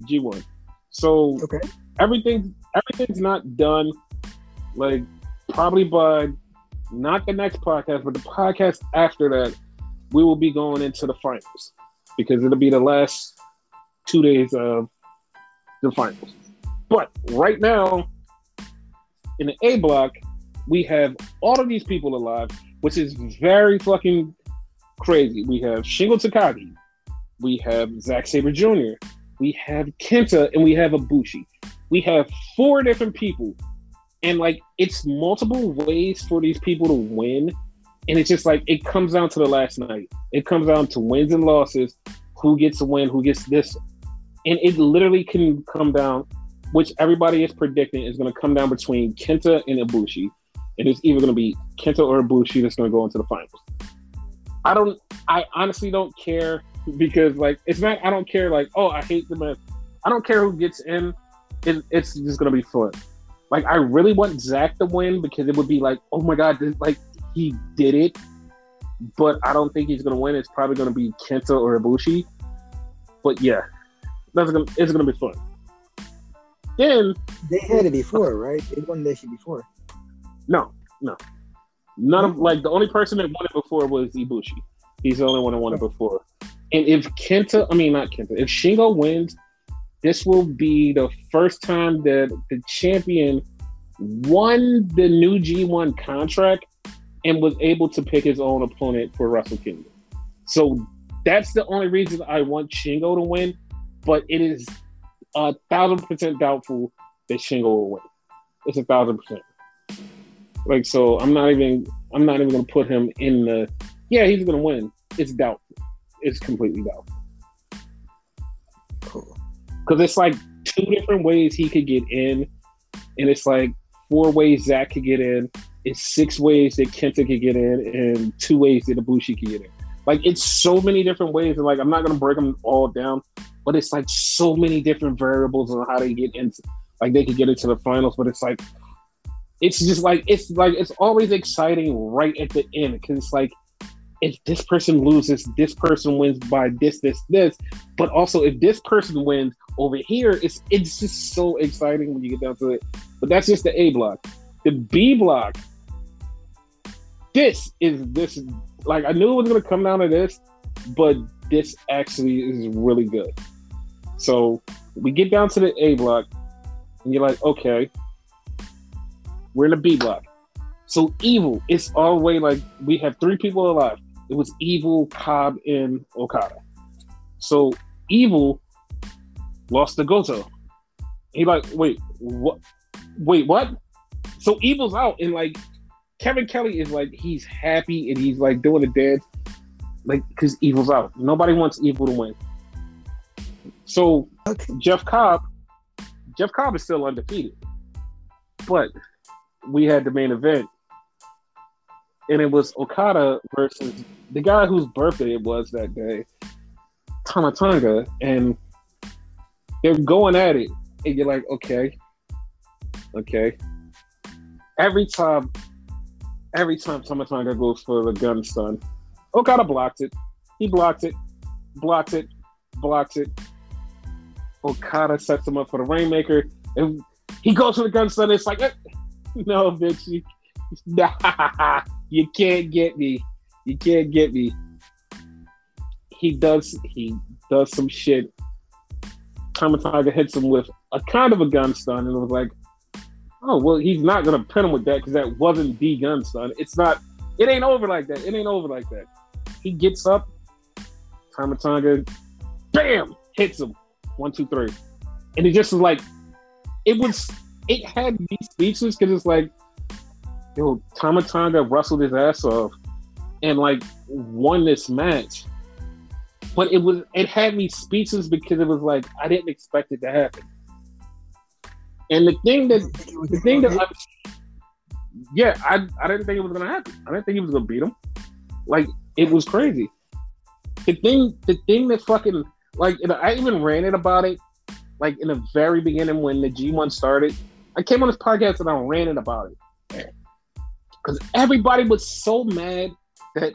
G one. So Okay. everything everything's not done. Like probably by not the next podcast, but the podcast after that, we will be going into the finals because it'll be the last two days of the finals. But right now, in the A block, we have all of these people alive, which is very fucking crazy. We have Shingo Takagi, we have Zack Sabre Jr., we have Kenta, and we have Ibushi. We have four different people, and like it's multiple ways for these people to win. And it's just like it comes down to the last night. It comes down to wins and losses, who gets a win, who gets this, and it literally can come down, which everybody is predicting is going to come down between Kenta and Ibushi, and it's either going to be Kenta or Ibushi that's going to go into the finals. I don't. I honestly don't care because like it's not. I don't care. Like oh, I hate the man. I don't care who gets in. It, it's just going to be fun. Like I really want Zach to win because it would be like oh my god, this, like he did it. But I don't think he's going to win. It's probably going to be Kenta or Ibushi. But yeah, that's gonna it's gonna be fun. Then They had it before, right? They won that shit before. no, no, none of like the only person that won it before was Ibushi. He's the only one that won it before. And if Kenta, I mean not Kenta, if Shingo wins, this will be the first time that the champion won the new G1 contract and was able to pick his own opponent for Wrestle Kingdom. So that's the only reason I want Shingo to win, but it is a thousand percent doubtful that Shingo will win. It's a thousand percent. Like so, I'm not even. I'm not even gonna put him in the. Yeah, he's gonna win. It's doubtful. It's completely doubtful Cool. because it's like two different ways he could get in, and it's like four ways Zach could get in. It's six ways that Kenta could get in, and two ways that Ibushi could get in. Like it's so many different ways, and like I'm not gonna break them all down, but it's like so many different variables on how they get into. Like they could get into the finals, but it's like it's just like it's like it's always exciting right at the end because it's like if this person loses, this person wins by this, this, this. But also if this person wins over here, it's it's just so exciting when you get down to it. But that's just the A block. The B block. This is this like I knew it was gonna come down to this, but this actually is really good. So we get down to the A block, and you're like, okay, we're in the B block. So evil, it's way like we have three people alive. It was evil, Cobb, and Okada. So evil lost to Goto. He like, wait, what? Wait, what? So evil's out, and like Kevin Kelly is like, he's happy and he's like doing a dance, like because evil's out. Nobody wants evil to win. So Okay. Jeff Cobb, Jeff Cobb is still undefeated, but we had the main event, and it was Okada versus the guy whose birthday it was that day, Tama Tonga, and they're going at it, and you're like, okay, okay. Every time, every time Tama Tonga goes for the gun stun, Okada blocks it. He blocks it, blocks it, blocks it. Okada sets him up for the Rainmaker, and he goes for the gun stun. It's like, eh, no, bitch, you, nah, you can't get me. You can't get me. He does. He does some shit. Tama Tonga hits him with a kind of a gun stun, and it was like, oh well, he's not gonna pin him with that because that wasn't the gun stun. It's not. It ain't over like that. It ain't over like that. He gets up. Tama Tonga, bam, hits him. One, two, three. And it just was like, it was, it had me speechless because it's like, you yo, Tama Tonga wrestled his ass off and like won this match. But it was, it had me speechless because it was like, I didn't expect it to happen. And the thing that, the thing that, I, yeah, I, I didn't think it was gonna happen. I didn't think he was gonna beat him. Like it was crazy. The thing, the thing that fucking like, and I even ranted about it, like in the very beginning when the G1 started. I came on this podcast and I ranted about it because everybody was so mad that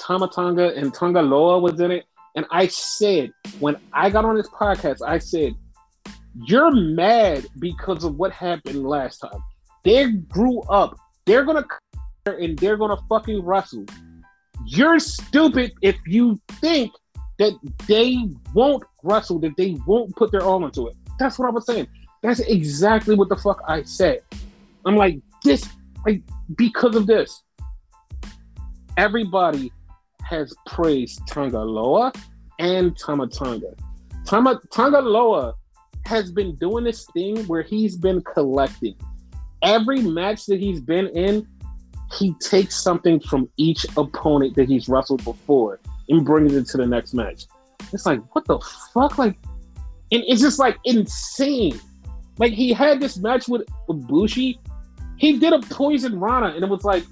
Tama Tonga and Tonga Loa was in it. And I said, when I got on this podcast, I said, You're mad because of what happened last time. They grew up. They're gonna come and they're gonna fucking wrestle. You're stupid if you think that they won't wrestle, that they won't put their all into it. That's what I was saying. That's exactly what the fuck I said. I'm like, this, like, because of this, everybody has praised Tonga Loa and Tama Tonga. Tama Tonga Loa has been doing this thing where he's been collecting. Every match that he's been in, he takes something from each opponent that he's wrestled before and brings it to the next match. It's like, what the fuck? Like, and it's just like insane. Like he had this match with, with Bushi. He did a poison Rana, and it was like,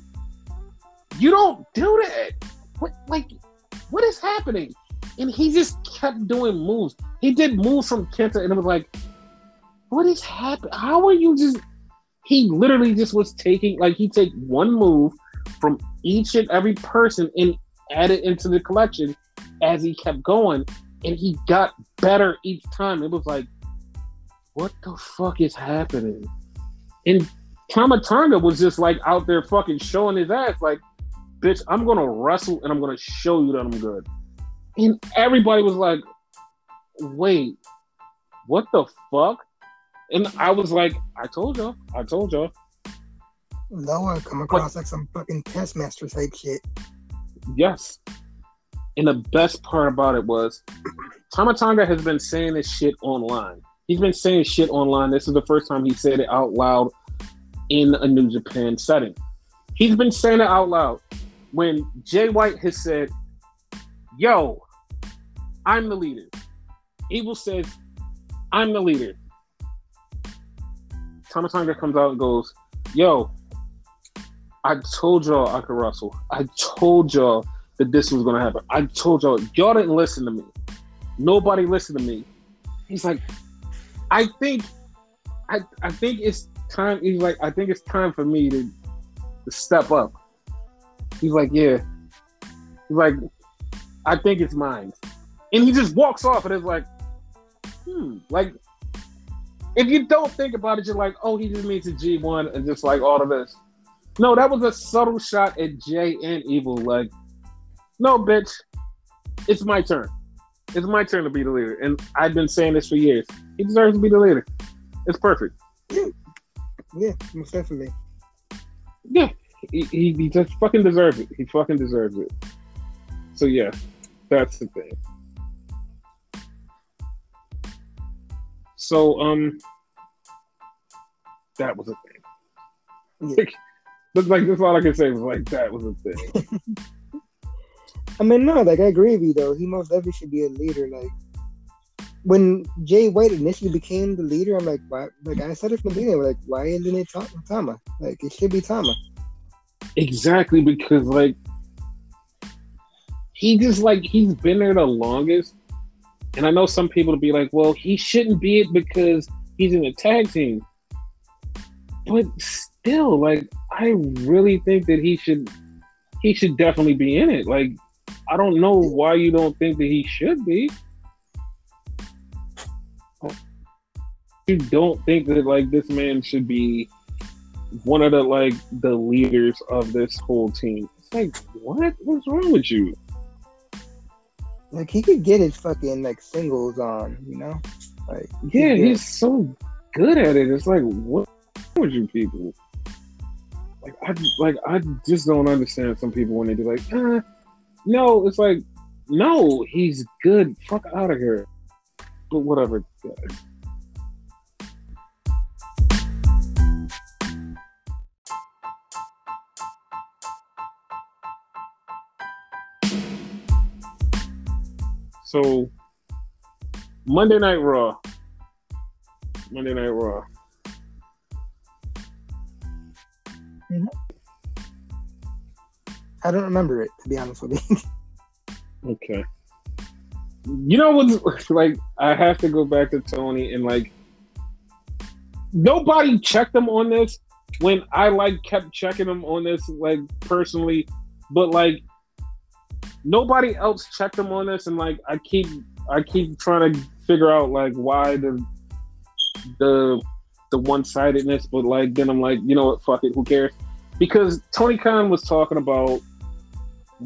you don't do that. What like what is happening? And he just kept doing moves. He did moves from Kenta, and it was like, what is happening? How are you just he literally just was taking like he take one move from each and every person and add it into the collection as he kept going and he got better each time it was like what the fuck is happening and Tama Tonga was just like out there fucking showing his ass like bitch i'm gonna wrestle and i'm gonna show you that i'm good and everybody was like wait what the fuck and I was like, I told y'all, I told y'all. Loa come across like some fucking test master type shit. Yes. And the best part about it was Tama Tonga has been saying this shit online. He's been saying shit online. This is the first time he said it out loud in a New Japan setting. He's been saying it out loud. When Jay White has said, Yo, I'm the leader. Evil says, I'm the leader. Tama Tonga comes out and goes, Yo, I told y'all I could wrestle. I told y'all that this was gonna happen. I told y'all, y'all didn't listen to me. Nobody listened to me. He's like, I think I I think it's time he's like, I think it's time for me to, to step up. He's like, Yeah. He's like, I think it's mine. And he just walks off and it's like, hmm, like if you don't think about it, you're like, oh, he just means a G1 and just like all of this. No, that was a subtle shot at Jay and Evil. Like, no, bitch, it's my turn. It's my turn to be the leader. And I've been saying this for years. He deserves to be the leader. It's perfect. Yeah, yeah most definitely. Yeah, he, he, he just fucking deserves it. He fucking deserves it. So, yeah, that's the thing. So um, that was a thing. Yeah. Looks like that's all I can say was like that was a thing. I mean, no, like I agree with you though. He most definitely should be a leader. Like when Jay White initially became the leader, I'm like, why? Like I said it from the beginning, like why isn't it Tama? Like it should be Tama. Exactly because like he just like he's been there the longest, and I know some people to be like, well, he shouldn't be it because he's in a tag team. But still, like, I really think that he should he should definitely be in it. Like, I don't know why you don't think that he should be. You don't think that like this man should be one of the like the leaders of this whole team. It's like, what? What's wrong with you? Like he could get his fucking like singles on, you know? Like Yeah, he's so good at it. It's like what with you people? Like I like I just don't understand some people when they be like, uh, no, it's like, no, he's good. Fuck out of here. But whatever. So Monday Night Raw. Monday Night Raw. Mm-hmm. I don't remember it to be honest with you. okay. You know what's like? I have to go back to Tony and like nobody checked them on this when I like kept checking them on this like personally, but like nobody else checked them on this, and like I keep I keep trying to figure out like why the the the one sidedness, but like then I'm like, you know what, fuck it, who cares? Because Tony Khan was talking about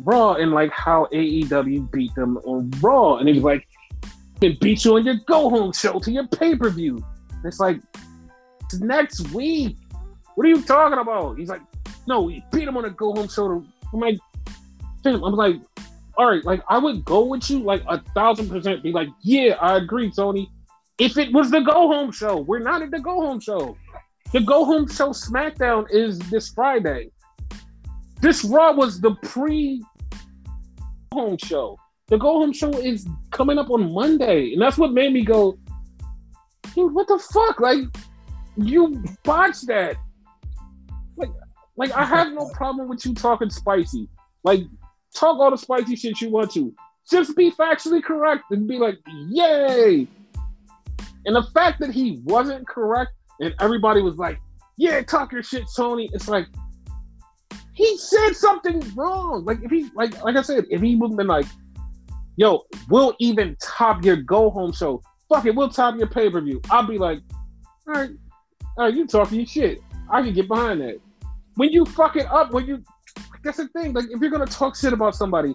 Raw and like how AEW beat them on Raw, and he was like, it beat you on your go home show to your pay per view. It's like it's next week. What are you talking about? He's like, no, we beat him on a go home show. To, I'm like, I'm like, all right, like I would go with you like a thousand percent. Be like, yeah, I agree, Tony. If it was the go home show, we're not at the go home show. The go home show SmackDown is this Friday. This Raw was the pre home show. The go home show is coming up on Monday, and that's what made me go, dude, what the fuck? Like, you botched that. Like, like I have no problem with you talking spicy. Like, talk all the spicy shit you want to. Just be factually correct and be like, yay. And the fact that he wasn't correct and everybody was like, yeah, talk your shit, Tony. It's like, he said something wrong. Like if he like like I said, if he would have been like, yo, we'll even top your go home show. Fuck it, we'll top your pay per view. I'll be like, all right, all right, you talking your shit. I can get behind that. When you fuck it up, when you that's the thing. Like if you're gonna talk shit about somebody,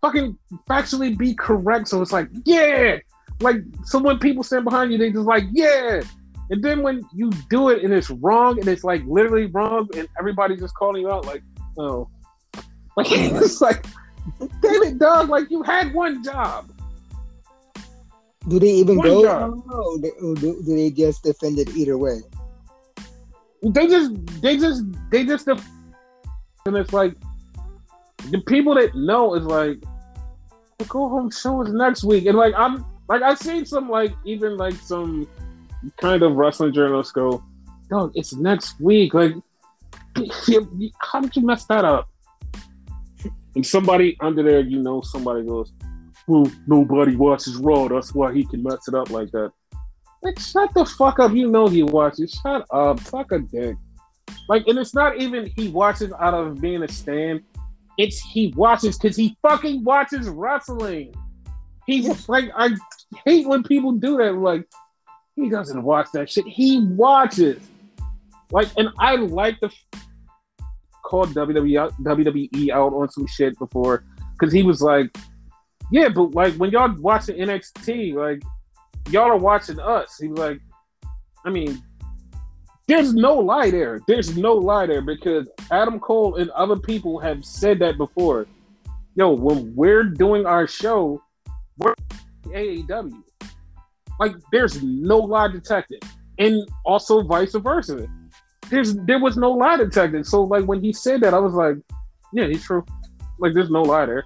fucking factually be correct. So it's like, yeah. Like so when people stand behind you, they just like, yeah. And then when you do it and it's wrong and it's like literally wrong and everybody's just calling you out, like, oh. Like it's like, damn it, dog, like you had one job. Do they even One go? job. Or do, or do, do they just defend it either way? they just they just they just def- and it's like the people that know is like the go home show is next week and like i'm like I've seen some like even like some kind of wrestling journalists go dog it's next week like how did you mess that up and somebody under there you know somebody goes well nobody watches raw that's why he can mess it up like that like, shut the fuck up. You know he watches. Shut up. Fuck a dick. Like, and it's not even he watches out of being a stan. It's he watches because he fucking watches wrestling. He's like, I hate when people do that. Like, he doesn't watch that shit. He watches. Like, and I like the called WWE out, WWE out on some shit before because he was like, yeah, but like when y'all watching NXT, like y'all are watching us. He was like, I mean, there's no lie there. There's no lie there because Adam Cole and other people have said that before. Yo, when we're doing our show, we're AAW. Like, there's no lie detected, and also vice versa. There's there was no lie detected. So like when he said that, I was like, yeah, he's true. Like, there's no lie there.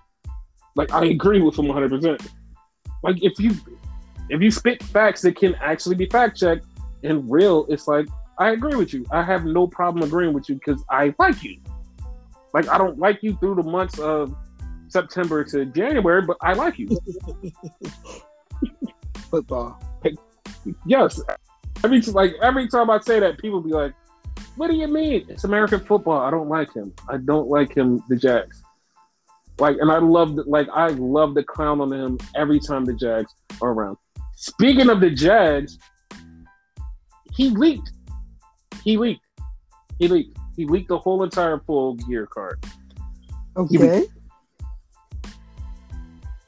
Like, I agree with him 100. percent Like, if you if you spit facts that can actually be fact checked and real, it's like I agree with you. I have no problem agreeing with you because I like you. Like I don't like you through the months of September to January, but I like you. Football. yes. Every like every time I say that, people be like, "What do you mean? It's American football. I don't like him. I don't like him." The Jags. Like, and I love the, like I love the clown on him every time the Jags are around. Speaking of the Jags, he leaked. He leaked. He leaked. He leaked the whole entire full gear card. Okay.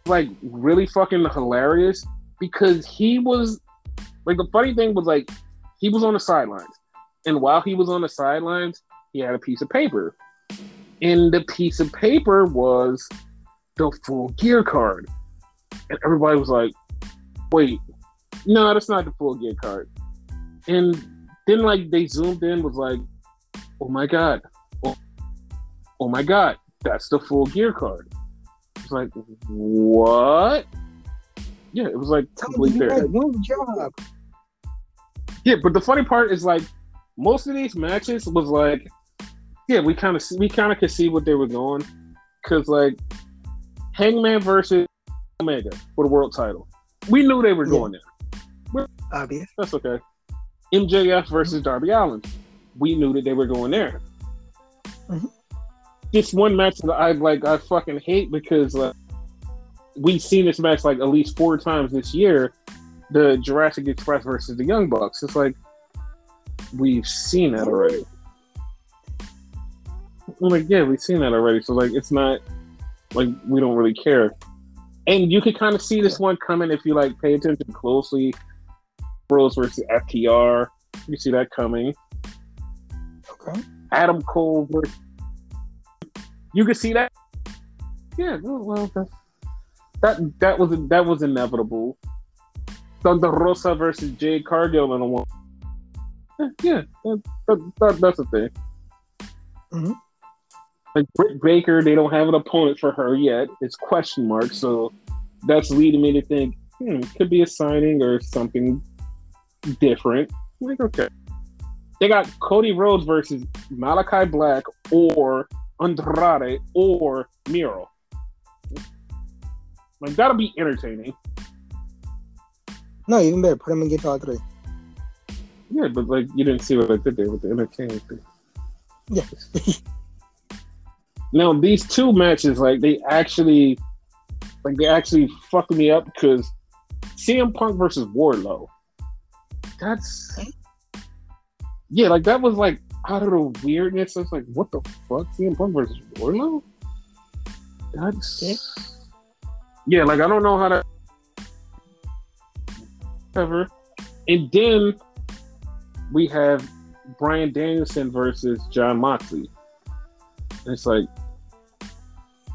Like really fucking hilarious because he was like the funny thing was like he was on the sidelines. And while he was on the sidelines, he had a piece of paper. And the piece of paper was the full gear card. And everybody was like, wait, no, that's not the full gear card. And then like they zoomed in was like, oh my god, oh, oh my god, that's the full gear card. It's like what? Yeah, it was like complete you there. had one job. Yeah, but the funny part is like most of these matches was like, yeah, we kind of we kind of could see what they were going, because like Hangman versus Omega for the world title, we knew they were Yeah. going there. Obvious. That's okay. MJF versus Darby Allin, we knew that they were going there. Mhm. This one match that I like I fucking hate because like we've seen this match like at least four times this year. The Jurassic Express versus the Young Bucks. It's like we've seen that already. I'm like, yeah, we've seen that already. So like it's not like we don't really care. And you could kind of see this one coming if you like pay attention closely. Bros versus FTR. You see that coming. Okay. Adam Cole versus you could see that. Yeah, well, that that that was that was inevitable. Thunder Rosa versus Jade Cargill in a one. Yeah, that, that, that, that's the thing. Mm-hmm. Like Britt Baker, they don't have an opponent for her yet. It's question mark, so that's leading me to think, hmm, could be a signing or something different. Like, okay. They got Cody Rhodes versus Malakai Black or Andrade or Miro. Like that'll be entertaining. No, even better. Put him against all three. Yeah, but like you didn't see what I did there with the entertaining thing. Yeah. now these two matches, like they actually, like they actually fucked me up because CM Punk versus Wardlow. That's yeah, like that was like out of the weirdness. I was like, what the fuck? CM Punk versus Wardlow? That's yeah. yeah, like I don't know how to ever. And then we have Bryan Danielson versus Jon Moxley. It's like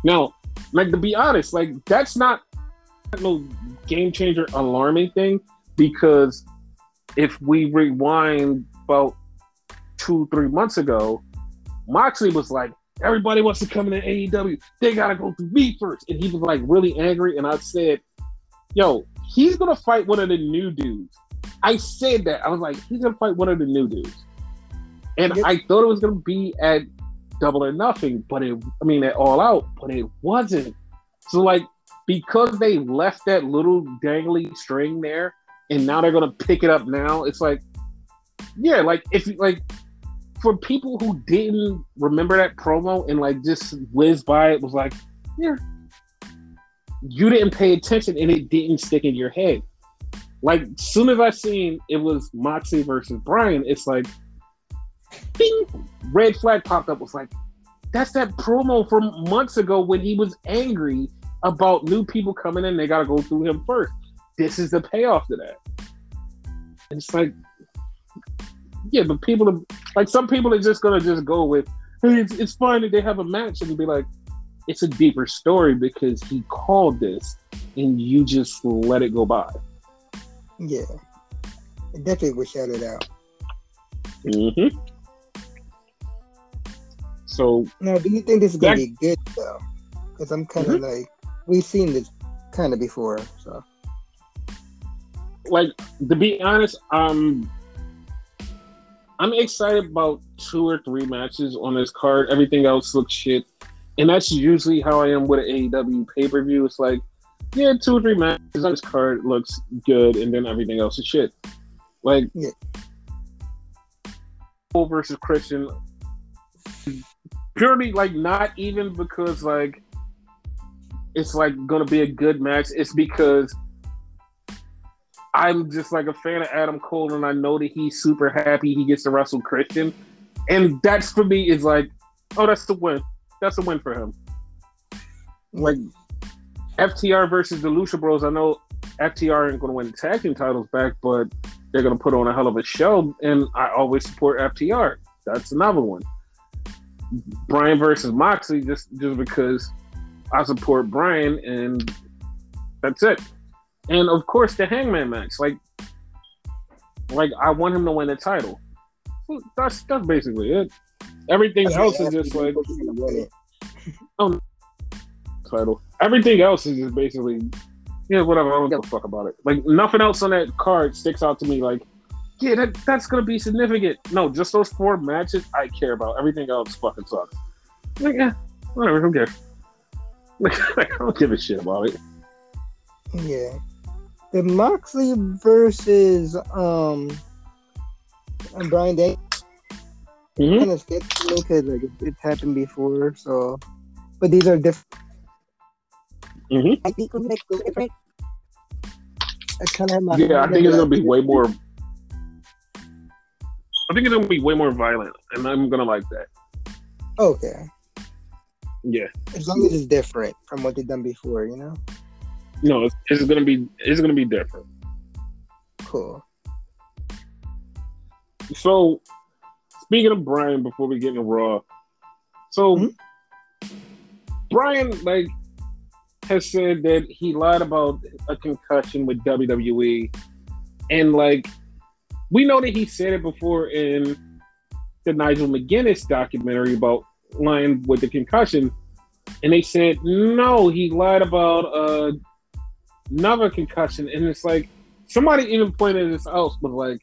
now, like to be honest, like that's not no game changer alarming thing because if we rewind about two, three months ago, Moxley was like, everybody wants to come in AEW. They gotta go through me first. And he was like really angry. And I said, yo, he's gonna fight one of the new dudes. I said that. I was like, he's gonna fight one of the new dudes. And yep. I thought it was gonna be at double or nothing, but it I mean at all out, but it wasn't. So like because they left that little dangly string there and now they're gonna pick it up now, it's like yeah, like if like for people who didn't remember that promo and like just whizzed by it was like, yeah, you didn't pay attention and it didn't stick in your head. Like soon as I seen it was Moxie versus Bryan, it's like, bing, red flag popped up. Was like, that's that promo from months ago when he was angry about new people coming in. They got to go through him first. This is the payoff to that. And it's like, yeah, but people are like some people are just gonna just go with hey, it's, it's fine that they have a match and be like, it's a deeper story because he called this and you just let it go by. Yeah, I definitely would shout it out. Mm-hmm. So now, do you think this is gonna that, be good though? Because I'm kind of mm-hmm. like we've seen this kind of before, so. Like to be honest, um, I'm excited about two or three matches on this card. Everything else looks shit. And that's usually how I am with an AEW pay per view. It's like, yeah, two or three matches on this card looks good, and then everything else is shit. Like, yeah. versus Christian, purely like not even because like it's like gonna be a good match. It's because I'm just like a fan of Adam Cole, and I know that he's super happy he gets to wrestle Christian, and that's for me is like, oh, that's the win. That's a win for him. Like FTR versus the Lucha Bros. I know FTR ain't going to win the tag team titles back, but they're going to put on a hell of a show, and I always support FTR. That's another one. Bryan versus Moxley, just just because I support Bryan, and that's it and of course the Hangman match. Like, like I want him to win the title. So That's that's basically it. Everything else is just like oh, title. Everything else is just basically yeah, whatever. I don't give a fuck about it. Like nothing else on that card sticks out to me. Like yeah, that, that's gonna be significant. No, just those four matches I care about. Everything else fucking sucks. Like yeah, whatever. Who cares? Like, I don't give a shit about it. Yeah the Moxley versus um Bryan Day. Mhm. kind of sketchy because like it, it's happened before. So, but these are different. Mhm. I think it'll make different. I kind of have my. Yeah, I think it's gonna be way more. I think it's gonna be way more violent, and I'm gonna like that. Okay, Yeah, as long as it's different from what they've done before, you know. No, it's, it's gonna be it's gonna be different. Cool. So, speaking of Bryan, before we get into Raw, so Mhm. Bryan like has said that he lied about a concussion with WWE, and like we know that he said it before in the Nigel McGuinness documentary about lying with the concussion, and they said no, he lied about uh, another concussion, and it's like somebody even pointed this out, but like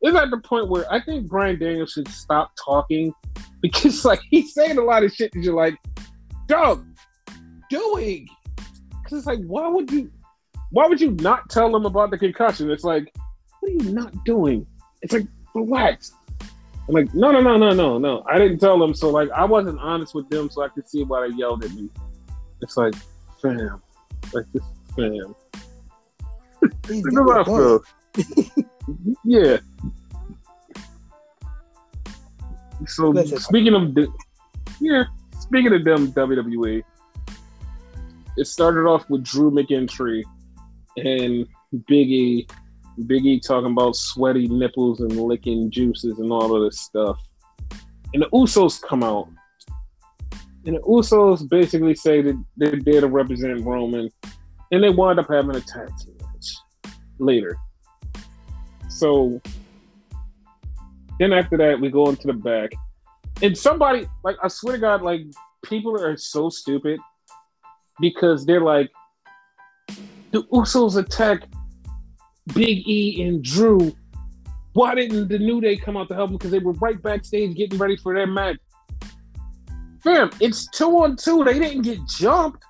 it's at the point where I think Bryan Daniels should stop talking because like he's saying a lot of shit that you're like, dog, doing. Because it's like, why would you why would you not tell them about the concussion? It's like, what are you not doing? It's like, relax. I'm like, no, no, no, no, no, no. I didn't tell them, so like I wasn't honest with them so I could see why they yelled at me. It's like, fam. Like this fam. He's This is how I feel. yeah. So Listen. speaking of the, yeah, speaking of them WWE, it started off with Drew McIntyre and Biggie, Biggie talking about sweaty nipples and licking juices and all of this stuff, and the Usos come out, and the Usos basically say that they're there to represent Roman, and they wind up having a tag team match later. So then after that, we go into the back, and somebody like I swear to God, like people are so stupid because they're like the Usos attack Big E and Drew. Why didn't the New Day come out to help them? Because they were right backstage getting ready for their match. Fam, it's two on two. They didn't get jumped.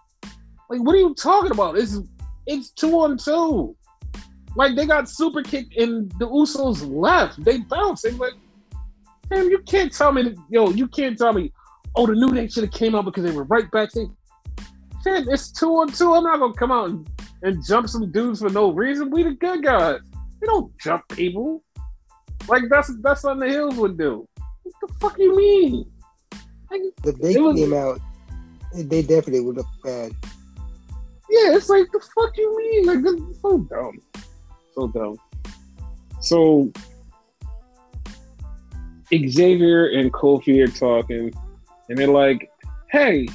Like, what are you talking about? It's it's two on two. Like they got super kicked and the Usos left. They bounced. They like, damn, you can't tell me that, yo, you can't tell me, oh, the New Day should have came out because they were right backstage. Fam, it's two on two. I'm not gonna come out and, and jump some dudes for no reason. We the good guys. We don't jump people. Like that's that's something the Hills would do. What the fuck you mean? Like, If they It was- came out, they definitely would look bad. Yeah, it's like the fuck you mean? Like so dumb. So dumb. So Xavier and Kofi are talking and they're like, hey,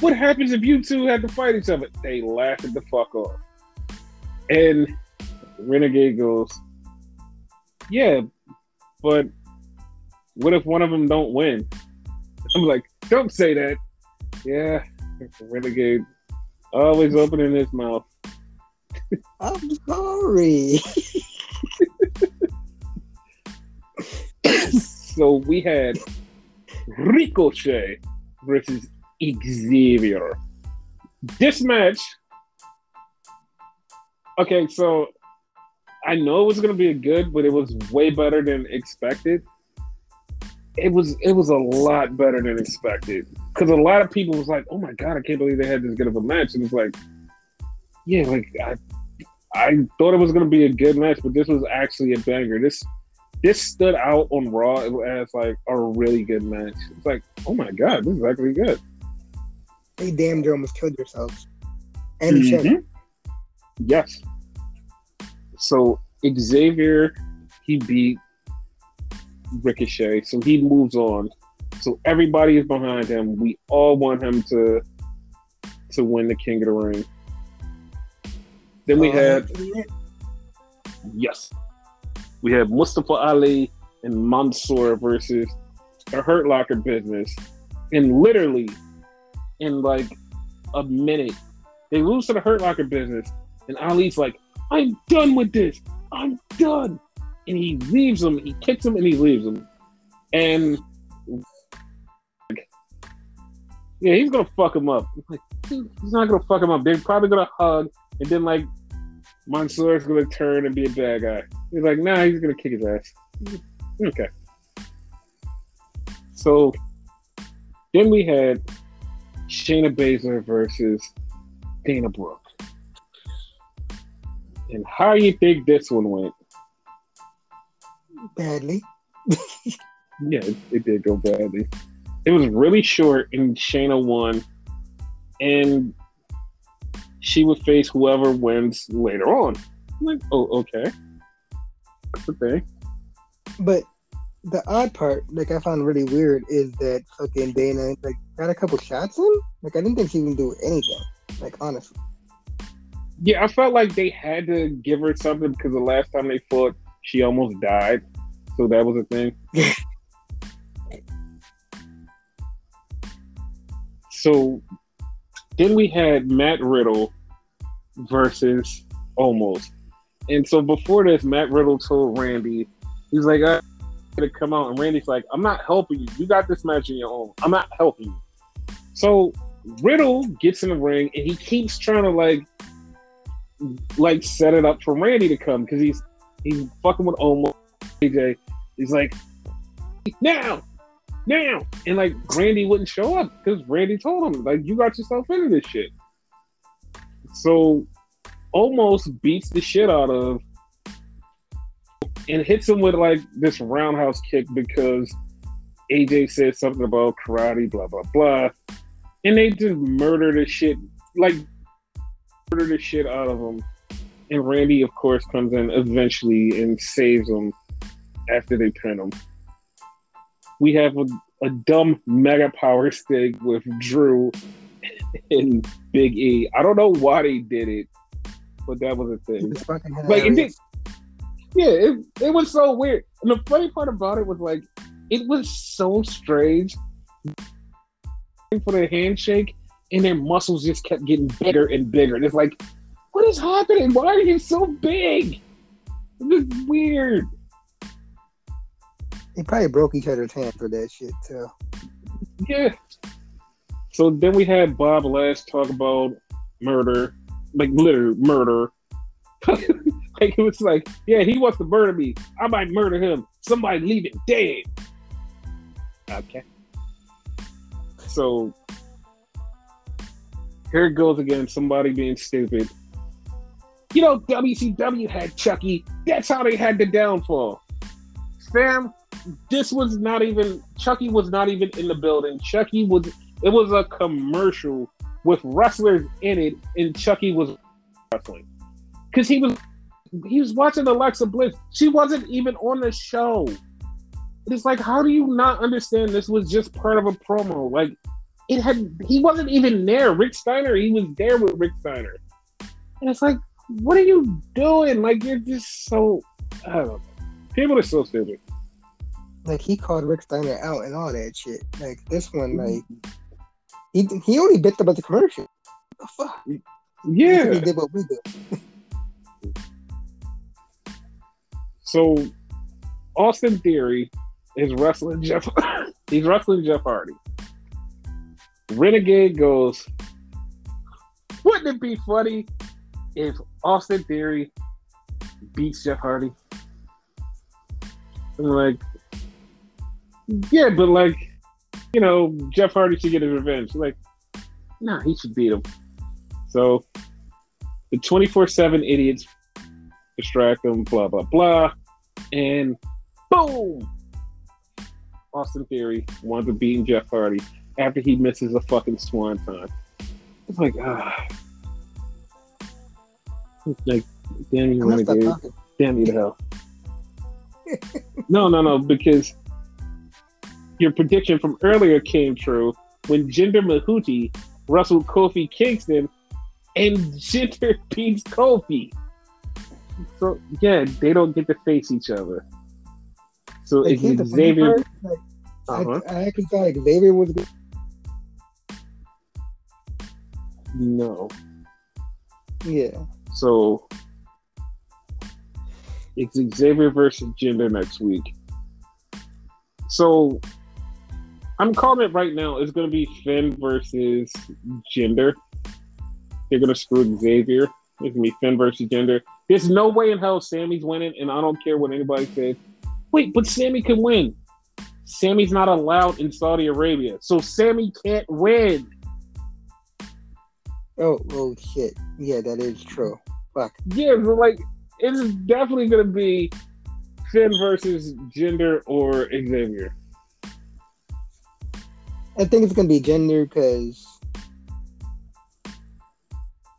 what happens if you two had to fight each other? They laugh it the fuck off. And Renegade goes, Yeah, but what if one of them don't win? I'm like, don't say that. Yeah, Renegade always opening his mouth. I'm sorry. So we had Ricochet versus Xavier. This match, okay, so I know it was gonna be a good, but it was way better than expected. It was it was a lot better than expected because a lot of people was like, "Oh my god, I can't believe they had this good of a match," and it's like, yeah, like I I thought it was gonna be a good match, but this was actually a banger. This this stood out on Raw as like a really good match. It's like, oh my god, this is actually good. They damn near almost killed yourselves. And each other. Mhm. Yes. So Xavier, he beat Ricochet, so he moves on. So everybody is behind him. We all want him to to win the King of the Ring. Then we uh, had yeah. Yes. We have Mustafa Ali and Mansoor versus the Hurt Locker business. And literally, in like a minute, they lose to the Hurt Locker business. And Ali's like, I'm done with this. I'm done. And he leaves him, he kicks him, and he leaves him. And yeah, he's gonna fuck him up. I'm like, he's not gonna fuck him up. They're probably gonna hug, and then like Mansoor's gonna turn and be a bad guy. He's like, nah, he's gonna kick his ass. Okay. So then we had Shayna Baszler versus Dana Brooke. And how you think this one went? Badly. Yeah, it, it did go badly. It was really short, and Shayna won, and she would face whoever wins later on. I'm like, oh, okay, thing. But the odd part, like I found really weird, is that fucking Dana like got a couple shots in. Like I didn't think she even do anything. Like honestly. Yeah, I felt like they had to give her something because the last time they fought, she almost died. So that was a thing. so then we had Matt Riddle versus Omos. And so before this, Matt Riddle told Randy, he's like, I'm to come out. And Randy's like, I'm not helping you. You got this match on your own. I'm not helping you. So Riddle gets in the ring and he keeps trying to like, like set it up for Randy to come because he's he's fucking with Omos. AJ. He's like, now, now, and like Randy wouldn't show up because Randy told him like you got yourself into this shit. So Omos beats the shit out of and hits him with like this roundhouse kick because AJ said something about karate, blah blah blah, and they just murder the shit like murder the shit out of him. And Randy, of course, comes in eventually and saves him after they pin him. We have a, a dumb mega power stick with Drew and Big E. I don't know why they did it, but that was a thing. Like it did, yeah, it, it was so weird. And the funny part about it was like it was so strange for the handshake, and their muscles just kept getting bigger and bigger. And it's like, what is happening? Why are you so big? This is weird. They probably broke each other's hands for that shit too. Yeah. So then we had Bob last talk about murder, like literal murder. like it was like, yeah, he wants to murder me. I might murder him. Somebody leave it dead. Okay. So here it goes again. Somebody being stupid. You know, WCW had Chucky. That's how they had the downfall. Fam, this was not even Chucky was not even in the building. Chucky was it was a commercial with wrestlers in it, and Chucky was wrestling because he was he was watching Alexa Bliss. She wasn't even on the show. It's like, how do you not understand this was just part of a promo? Like, it had he wasn't even there. Rick Steiner, he was there with Rick Steiner, and it's like, what are you doing? Like, you're just so I don't know. People are so stupid. Like he called Rick Steiner out and all that shit. Like this one, Mm-hmm. like he he only bitched about the commercial. What the fuck? He Yeah. did what we do. So Austin Theory is wrestling Jeff. he's wrestling Jeff Hardy. Renegade goes. Wouldn't it be funny if Austin Theory beats Jeff Hardy? I'm like, yeah, but like, you know, Jeff Hardy should get his revenge. Like, nah, he should beat him. So the 24 7 idiots distract them, blah, blah, blah. And boom! Austin Theory winds up beating Jeff Hardy after he misses a fucking swanton. It's like, ah. It's like, damn you, I'm gonna stop renegade. Damn you to hell. no, no, no, because your prediction from earlier came true when Jinder Mahooty wrestled Kofi Kingston and Jinder beats Kofi. So yeah, they don't get to face each other. So Like, if here's the funny Xavier, part, like, uh-huh. I, I actually thought like Xavier was good. no. Yeah. So it's Xavier versus Jinder next week. So I'm calling it right now. It's going to be Finn versus Jinder. They're going to screw Xavier. It's going to be Finn versus Jinder. There's no way in hell Sammy's winning, and I don't care what anybody says. Wait, but Sammy can win. Sammy's not allowed in Saudi Arabia, so Sammy can't win. Oh, oh shit. Yeah, that is true. Fuck. Yeah, but like it's definitely gonna be Finn versus Jinder or Xavier. I think it's gonna be Jinder because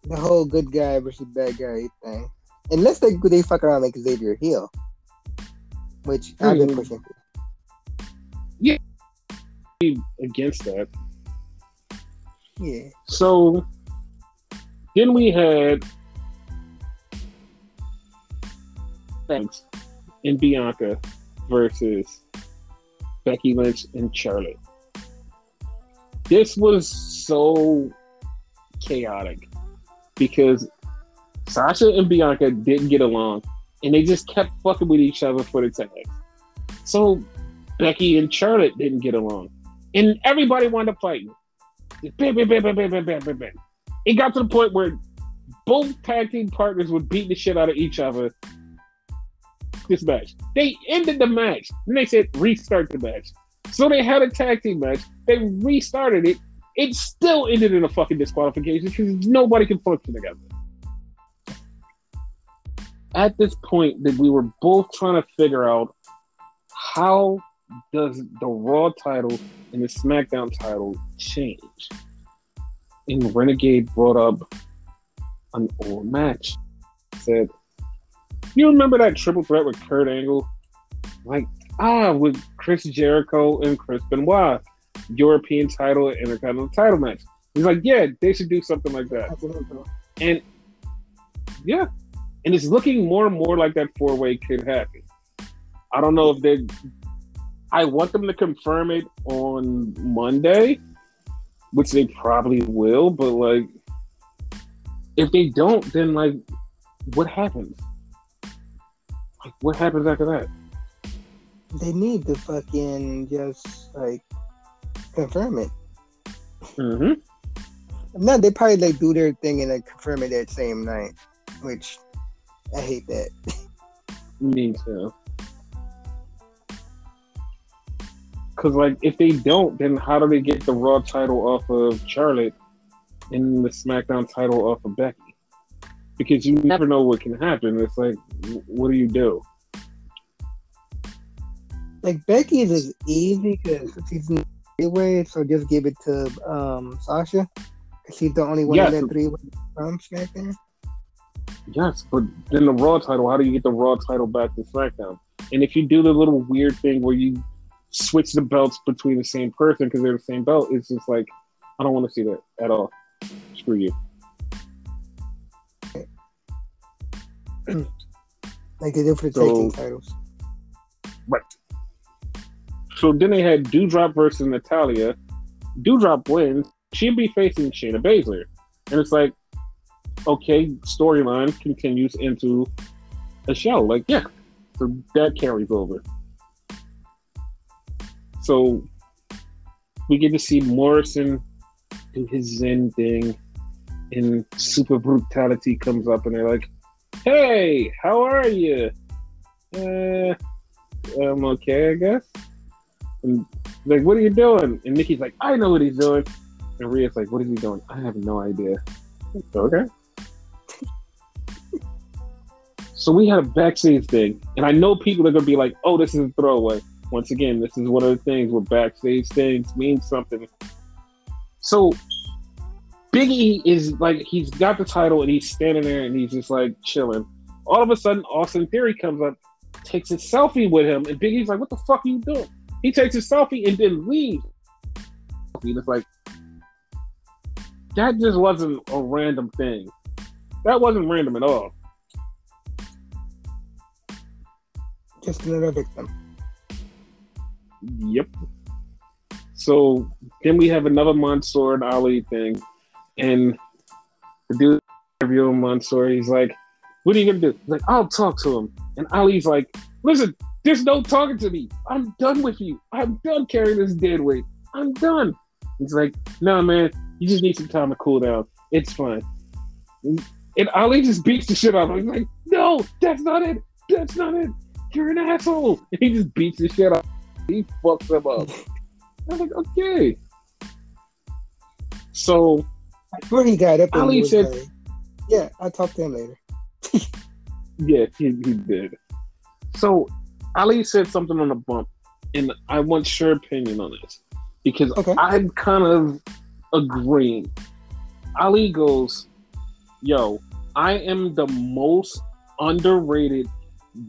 the whole good guy versus bad guy thing. Unless they they fuck around and make Xavier heel, which I've been Hmm. pushing for. Against that. Yeah. So then we had thanks and Bianca versus Becky Lynch and Charlotte this was so chaotic because Sasha and Bianca didn't get along and they just kept fucking with each other for the tag. So Becky and Charlotte didn't get along. And everybody wanted to fight. Bam, bam, bam, bam, bam, bam, bam, bam, It got to the point where both tag team partners would beat the shit out of each other this match. They ended the match. And they said, restart the match. So they had a tag team match. They restarted it. It still ended in a fucking disqualification because nobody can function together. At this point, that we were both trying to figure out how does the Raw title and the SmackDown title change? And Renegade brought up an old match. Said, "You remember that triple threat with Kurt Angle? Like, ah, with Chris Jericho and Chris Benoit, European title and Intercontinental title match." He's like, "Yeah, they should do something like that." And yeah, and it's looking more and more like that four way could happen. I don't know if they. I want them to confirm it on Monday, which they probably will. But like, if they don't, then like, what happens? Like, what happens after that? They need to fucking just like confirm it. Mm-hmm. No, they probably like do their thing and like confirm it that same night, which I hate that. Me too. Because like, if they don't, then how do they get the Raw title off of Charlotte and the SmackDown title off of Becky? Because you never know what can happen. It's like, what do you do? Like Becky is easy because she's in the three-way, so just give it to um Sasha. she's the only one Yes. in that three-way from SmackDown. Yes, but then the Raw title, how do you get the Raw title back to SmackDown? And if you do the little weird thing where you switch the belts between the same person because they're the same belt, it's just like, I don't want to see that at all. Screw you. Like they do for the So- titles. Right. So then they had Doudrop versus Natalya. Doudrop wins. She'd be facing Shayna Baszler. And it's like, okay, storyline continues into a show. Like, yeah. So that carries over. So we get to see Morrison do his Zen thing. And Super Brutality comes up and they're like, hey, how are you? Uh, I'm okay, I guess. And like, what are you doing? And Nikki's like, I know what he's doing. And Rhea's like, what is he doing? I have no idea. Okay. so we had a backstage thing, and I know people are gonna be like, oh, this is a throwaway. Once again, this is one of the things where backstage things mean something. So Big E is like he's got the title and he's standing there and he's just like chilling. All of a sudden, Austin Theory comes up, takes a selfie with him, and Big E's like, "What the fuck are you doing?" He takes his selfie and then leaves. And it's like that just wasn't a random thing. That wasn't random at all. Just another victim. Yep. So then we have another Mansoor and Ali thing, and the dude interviewing Mansoor. He's like, "What are you gonna do?" He's like, "I'll talk to him." And Ali's like, "Listen, there's no talking to me. I'm done with you. I'm done carrying this dead weight. I'm done." He's like, "No, man, you just need some time to cool down. It's fine." And Ali just beats the shit out of him. He's like, "No, that's not it. That's not it. You're an asshole." And he just beats the shit out. He fucks him up. I'm like, okay. So I swear he got up Ali said- like, "Yeah, I'll talk to him later." yeah, he, he did. So Ali said something on the bump, and I want your opinion on this because Okay. I'm kind of agreeing. Ali goes, "Yo, I am the most underrated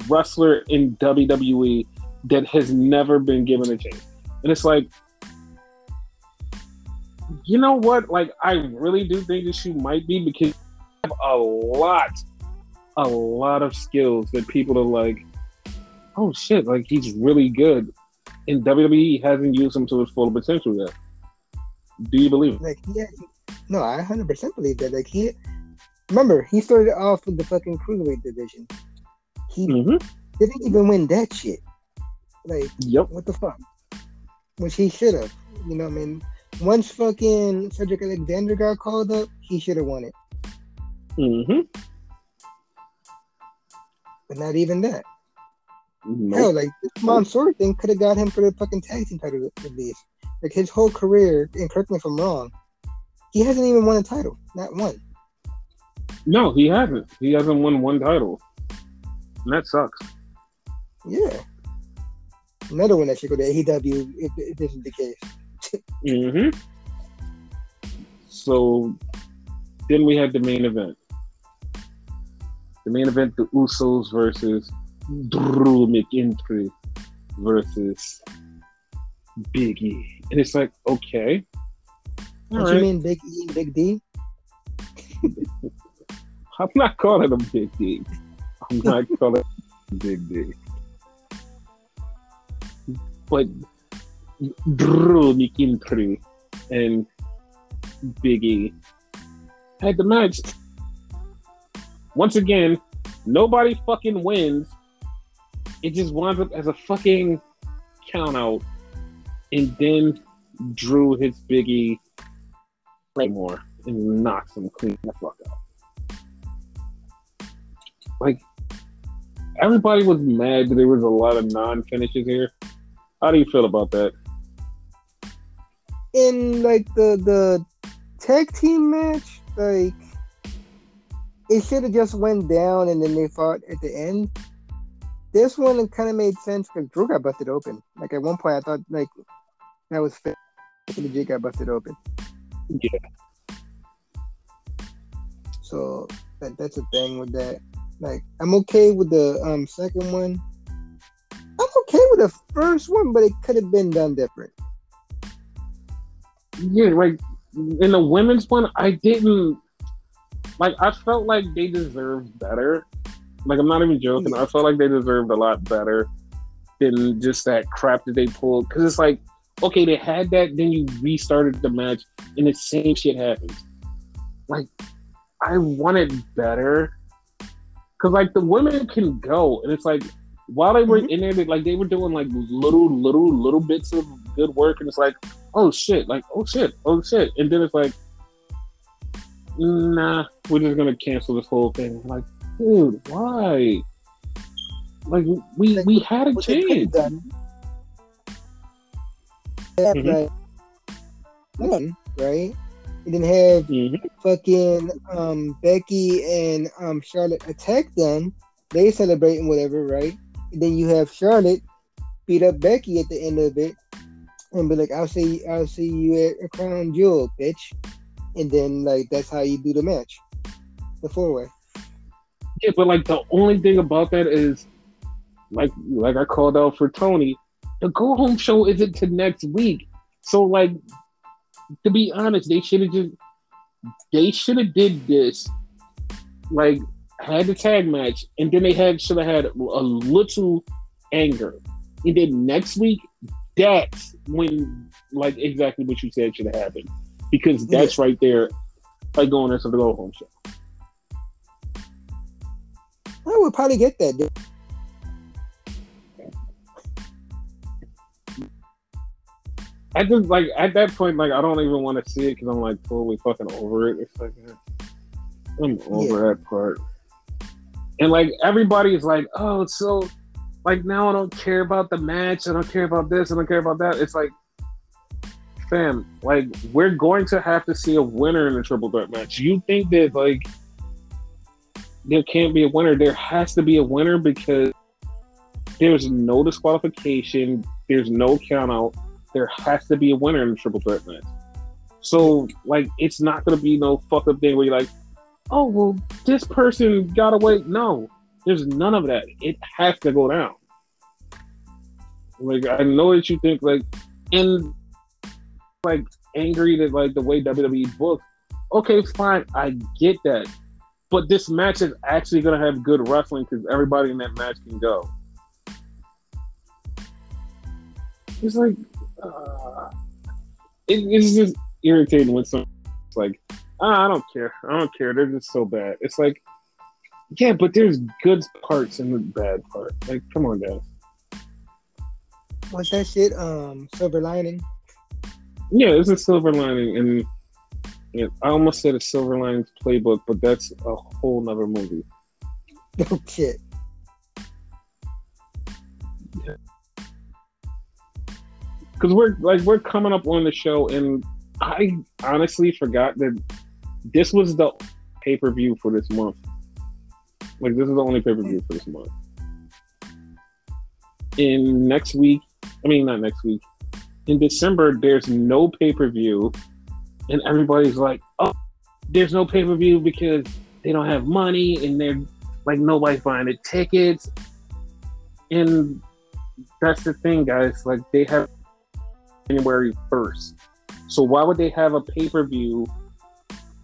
wrestler in WWE that has never been given a chance," and it's like. You know what? Like, I really do think that she might be because have a lot a lot of skills that people are like, oh shit, like he's really good. And WWE hasn't used him to his full potential yet. Do you believe it? Like, yeah, no, I hundred percent believe that. Like, he remember he started off with the fucking cruiserweight division. He Mm-hmm. didn't even win that shit. Like, Yep. what the fuck? Which he should have. You know, what I mean, once fucking Cedric Alexander got called up, he should have won it. Mm-hmm. But not even that. Hell, like this Mansoor thing could have got him for the fucking tag team title at least. Like his whole career, and correct me if I'm wrong, he hasn't even won a title, not one. No, he hasn't. He hasn't won one title. And that sucks. Yeah. Another one that should go to AEW if, if this is the case. Mm-hmm. So then we had the main event. The main event, the Usos versus Drew McIntyre versus Big E. And it's like, okay. What you mean Big E and Big D? I'm not calling him Big D. I'm not calling Big D. But Drew McIntyre and Big E had the match. Once again, nobody fucking wins. It just winds up as a fucking count out. And then Drew his biggie Claymore and knocks him clean the fuck out. Like, everybody was mad that there was a lot of non finishes here. How do you feel about that? In like the the tag team match, like it should have just went down and then they fought at the end. This one kind of made sense because Drew got busted open. Like at one point, I thought like that was fair. The J got busted open. Yeah. So that that's a thing with that. Like I'm okay with the um second one. I'm okay with the first one, but it could have been done different. Yeah, like in the women's one, I didn't like. I felt like they deserved better. Like I'm not even joking. I felt like they deserved a lot better than just that crap that they pulled. Because it's like, okay, they had that, then you restarted the match, and the same shit happens. Like, I wanted better. Because like the women can go, and it's like while they were Mhm. in there, they, like they were doing like little, little, little bits of good work, and it's like, oh shit, like oh shit, oh shit, and then it's like, nah, we're just gonna cancel this whole thing. Like, dude, why? Like we Like, we had a What have chance. done. Have, Mhm. like, one, right? You didn't have Mhm. fucking um, Becky and um, Charlotte attack them. They celebrating whatever, right? And then you have Charlotte beat up Becky at the end of it, and be like, "I'll see, I'll see you at a crown jewel, bitch." And then like that's how you do the match, the four way. Yeah, but like the only thing about that is, like like I called out for Tony, the go home show isn't to next week. So like, to be honest, they should have just they should have did this, like had the tag match, and then they had should have had a little anger, and then next week that's when like exactly what you said should have happened because that's right there, like going into the go home show. I would probably get that. dude. I just like at that point, like I don't even want to see it because I'm like totally fucking over it. It's like eh, I'm over that part. And like everybody is like, oh, so like now I don't care about the match. I don't care about this. I don't care about that. It's like, fam, like we're going to have to see a winner in the triple threat match. You think that like there can't be a winner? There has to be a winner because there's no disqualification. There's no count out. There has to be a winner in the triple threat match. So like it's not gonna be no fuck up thing where you're like, oh well, this person got away. No, there's none of that. It has to go down. Like I know that you think like, and like angry that like the way WWE booked. Okay, fine, I get that, but this match is actually gonna have good wrestling because everybody in that match can go. It's like, uh, it, it's just irritating when some like, ah, I don't care, I don't care. They're just so bad. It's like, yeah, but there's good parts and the bad part. Like, come on, guys. What's that shit? Um, silver lining. Yeah, it's a silver lining, and yeah, I almost said a silver linings playbook, but that's a whole nother movie. No shit. Because we're like we're coming up on the show, and I honestly forgot that this was the pay per view for this month. Like this is the only pay per view for this month. In next week, I mean not next week. In December, there's no pay per view, and everybody's like, "Oh, there's no pay per view because they don't have money, and they're like nobody's buying the tickets." And that's the thing, guys. Like they have January first, so why would they have a pay per view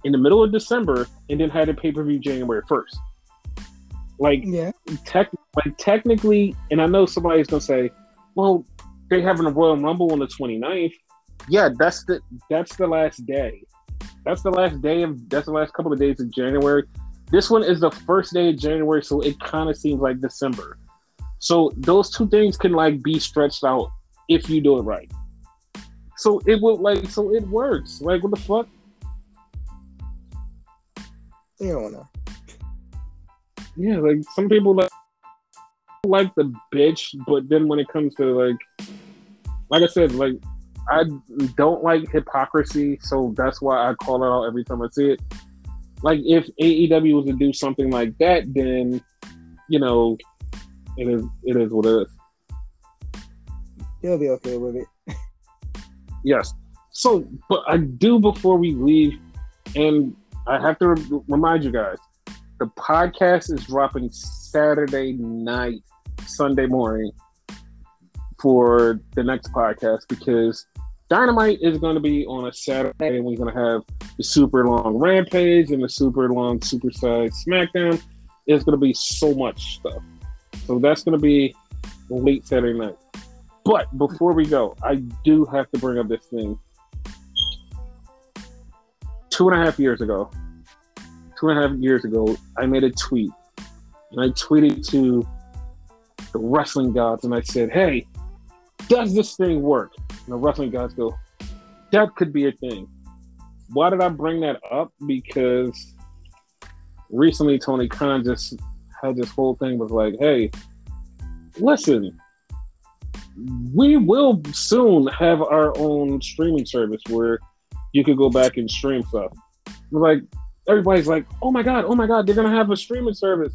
in the middle of December and then have a pay per view January first? Like, Yeah. tech, like technically, and I know somebody's gonna say, "Well, they're having a Royal Rumble on the 29th." Yeah, that's the that's the last day. That's the last day of that's the last couple of days of January. This one is the first day of January, so it kind of seems like December. So those two things can like be stretched out if you do it right. So it will like so it works. Like what the fuck? They don't know. Yeah, like some people like like the bitch, but then when it comes to like, like I said, like I don't like hypocrisy, so that's why I call it out every time I see it. Like if AEW was to do something like that, then you know, it is it is what it is. They'll be okay with it. Yes. So, but I do before we leave, and I have to re- remind you guys, the podcast is dropping Saturday night, Sunday morning for the next podcast because Dynamite is going to be on a Saturday, and we're going to have the super long Rampage and the super long Super Size SmackDown. It's going to be so much stuff. So that's going to be late Saturday night. But before we go, I do have to bring up this thing. Two and a half years ago, two and a half years ago, I made a tweet. And I tweeted to the wrestling gods and I said, Hey, does this thing work? And the wrestling guys go, That could be a thing. Why did I bring that up? Because recently Tony Khan just had this whole thing was like, Hey, listen, we will soon have our own streaming service where you could go back and stream stuff. Like everybody's like, "Oh my god, oh my god, they're gonna have a streaming service,"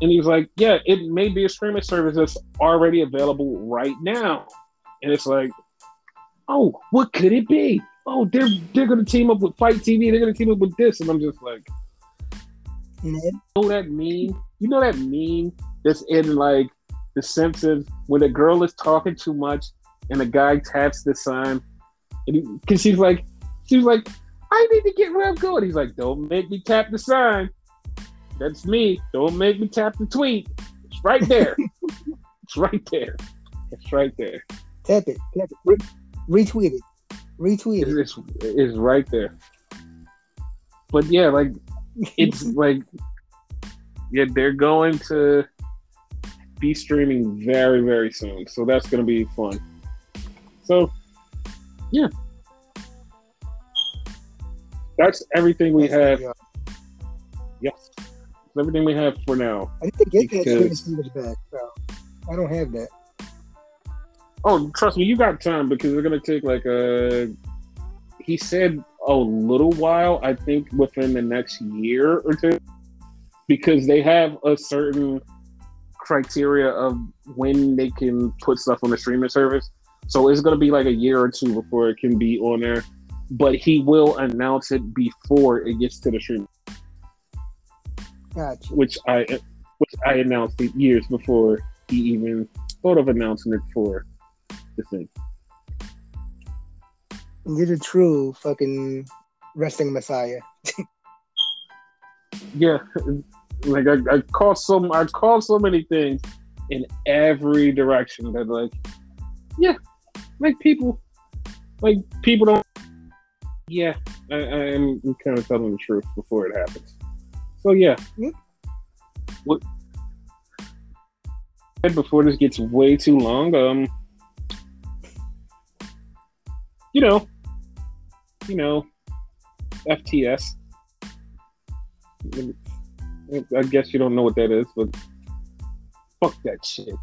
and he's like, "Yeah, it may be a streaming service that's already available right now," and it's like, "Oh, what could it be? Oh, they're they're gonna team up with FITE TV. They're gonna team up with this," and I'm just like, you know that meme? You know that meme that's in like The Simpsons when the girl is talking too much and the guy taps the sign, and because she's like, she's like, I need to get where I'm going. He's like, don't make me tap the sign. That's me. Don't make me tap the tweet. It's right there. it's right there. It's right there. tap it, tap it, Re- retweet it, retweet it. It's, it's, right there. But yeah, like it's like yeah, they're going to be streaming very, very soon. So that's gonna be fun. So yeah. That's everything we have. Yeah. Yes. That's everything we have for now. I think they get that Because- streaming service back. So I don't have that. Oh, trust me, you got time because it's gonna take like a. He said a little while. I think within the next year or two, because they have a certain criteria of when they can put stuff on the streaming service. So it's gonna be like a year or two before it can be on there. But he will announce it before it gets to the stream, Gotcha. which I which I announced it years before he even thought of announcing it for the thing. You're the true fucking wrestling messiah. Yeah, like I, I call so I call so many things in every direction that like, yeah, like people, like people don't. Yeah, I, I am kind of telling the truth before it happens. So yeah, Yeah. what before this gets way too long, um, you know, you know, FTS. I guess you don't know what that is, but fuck that shit.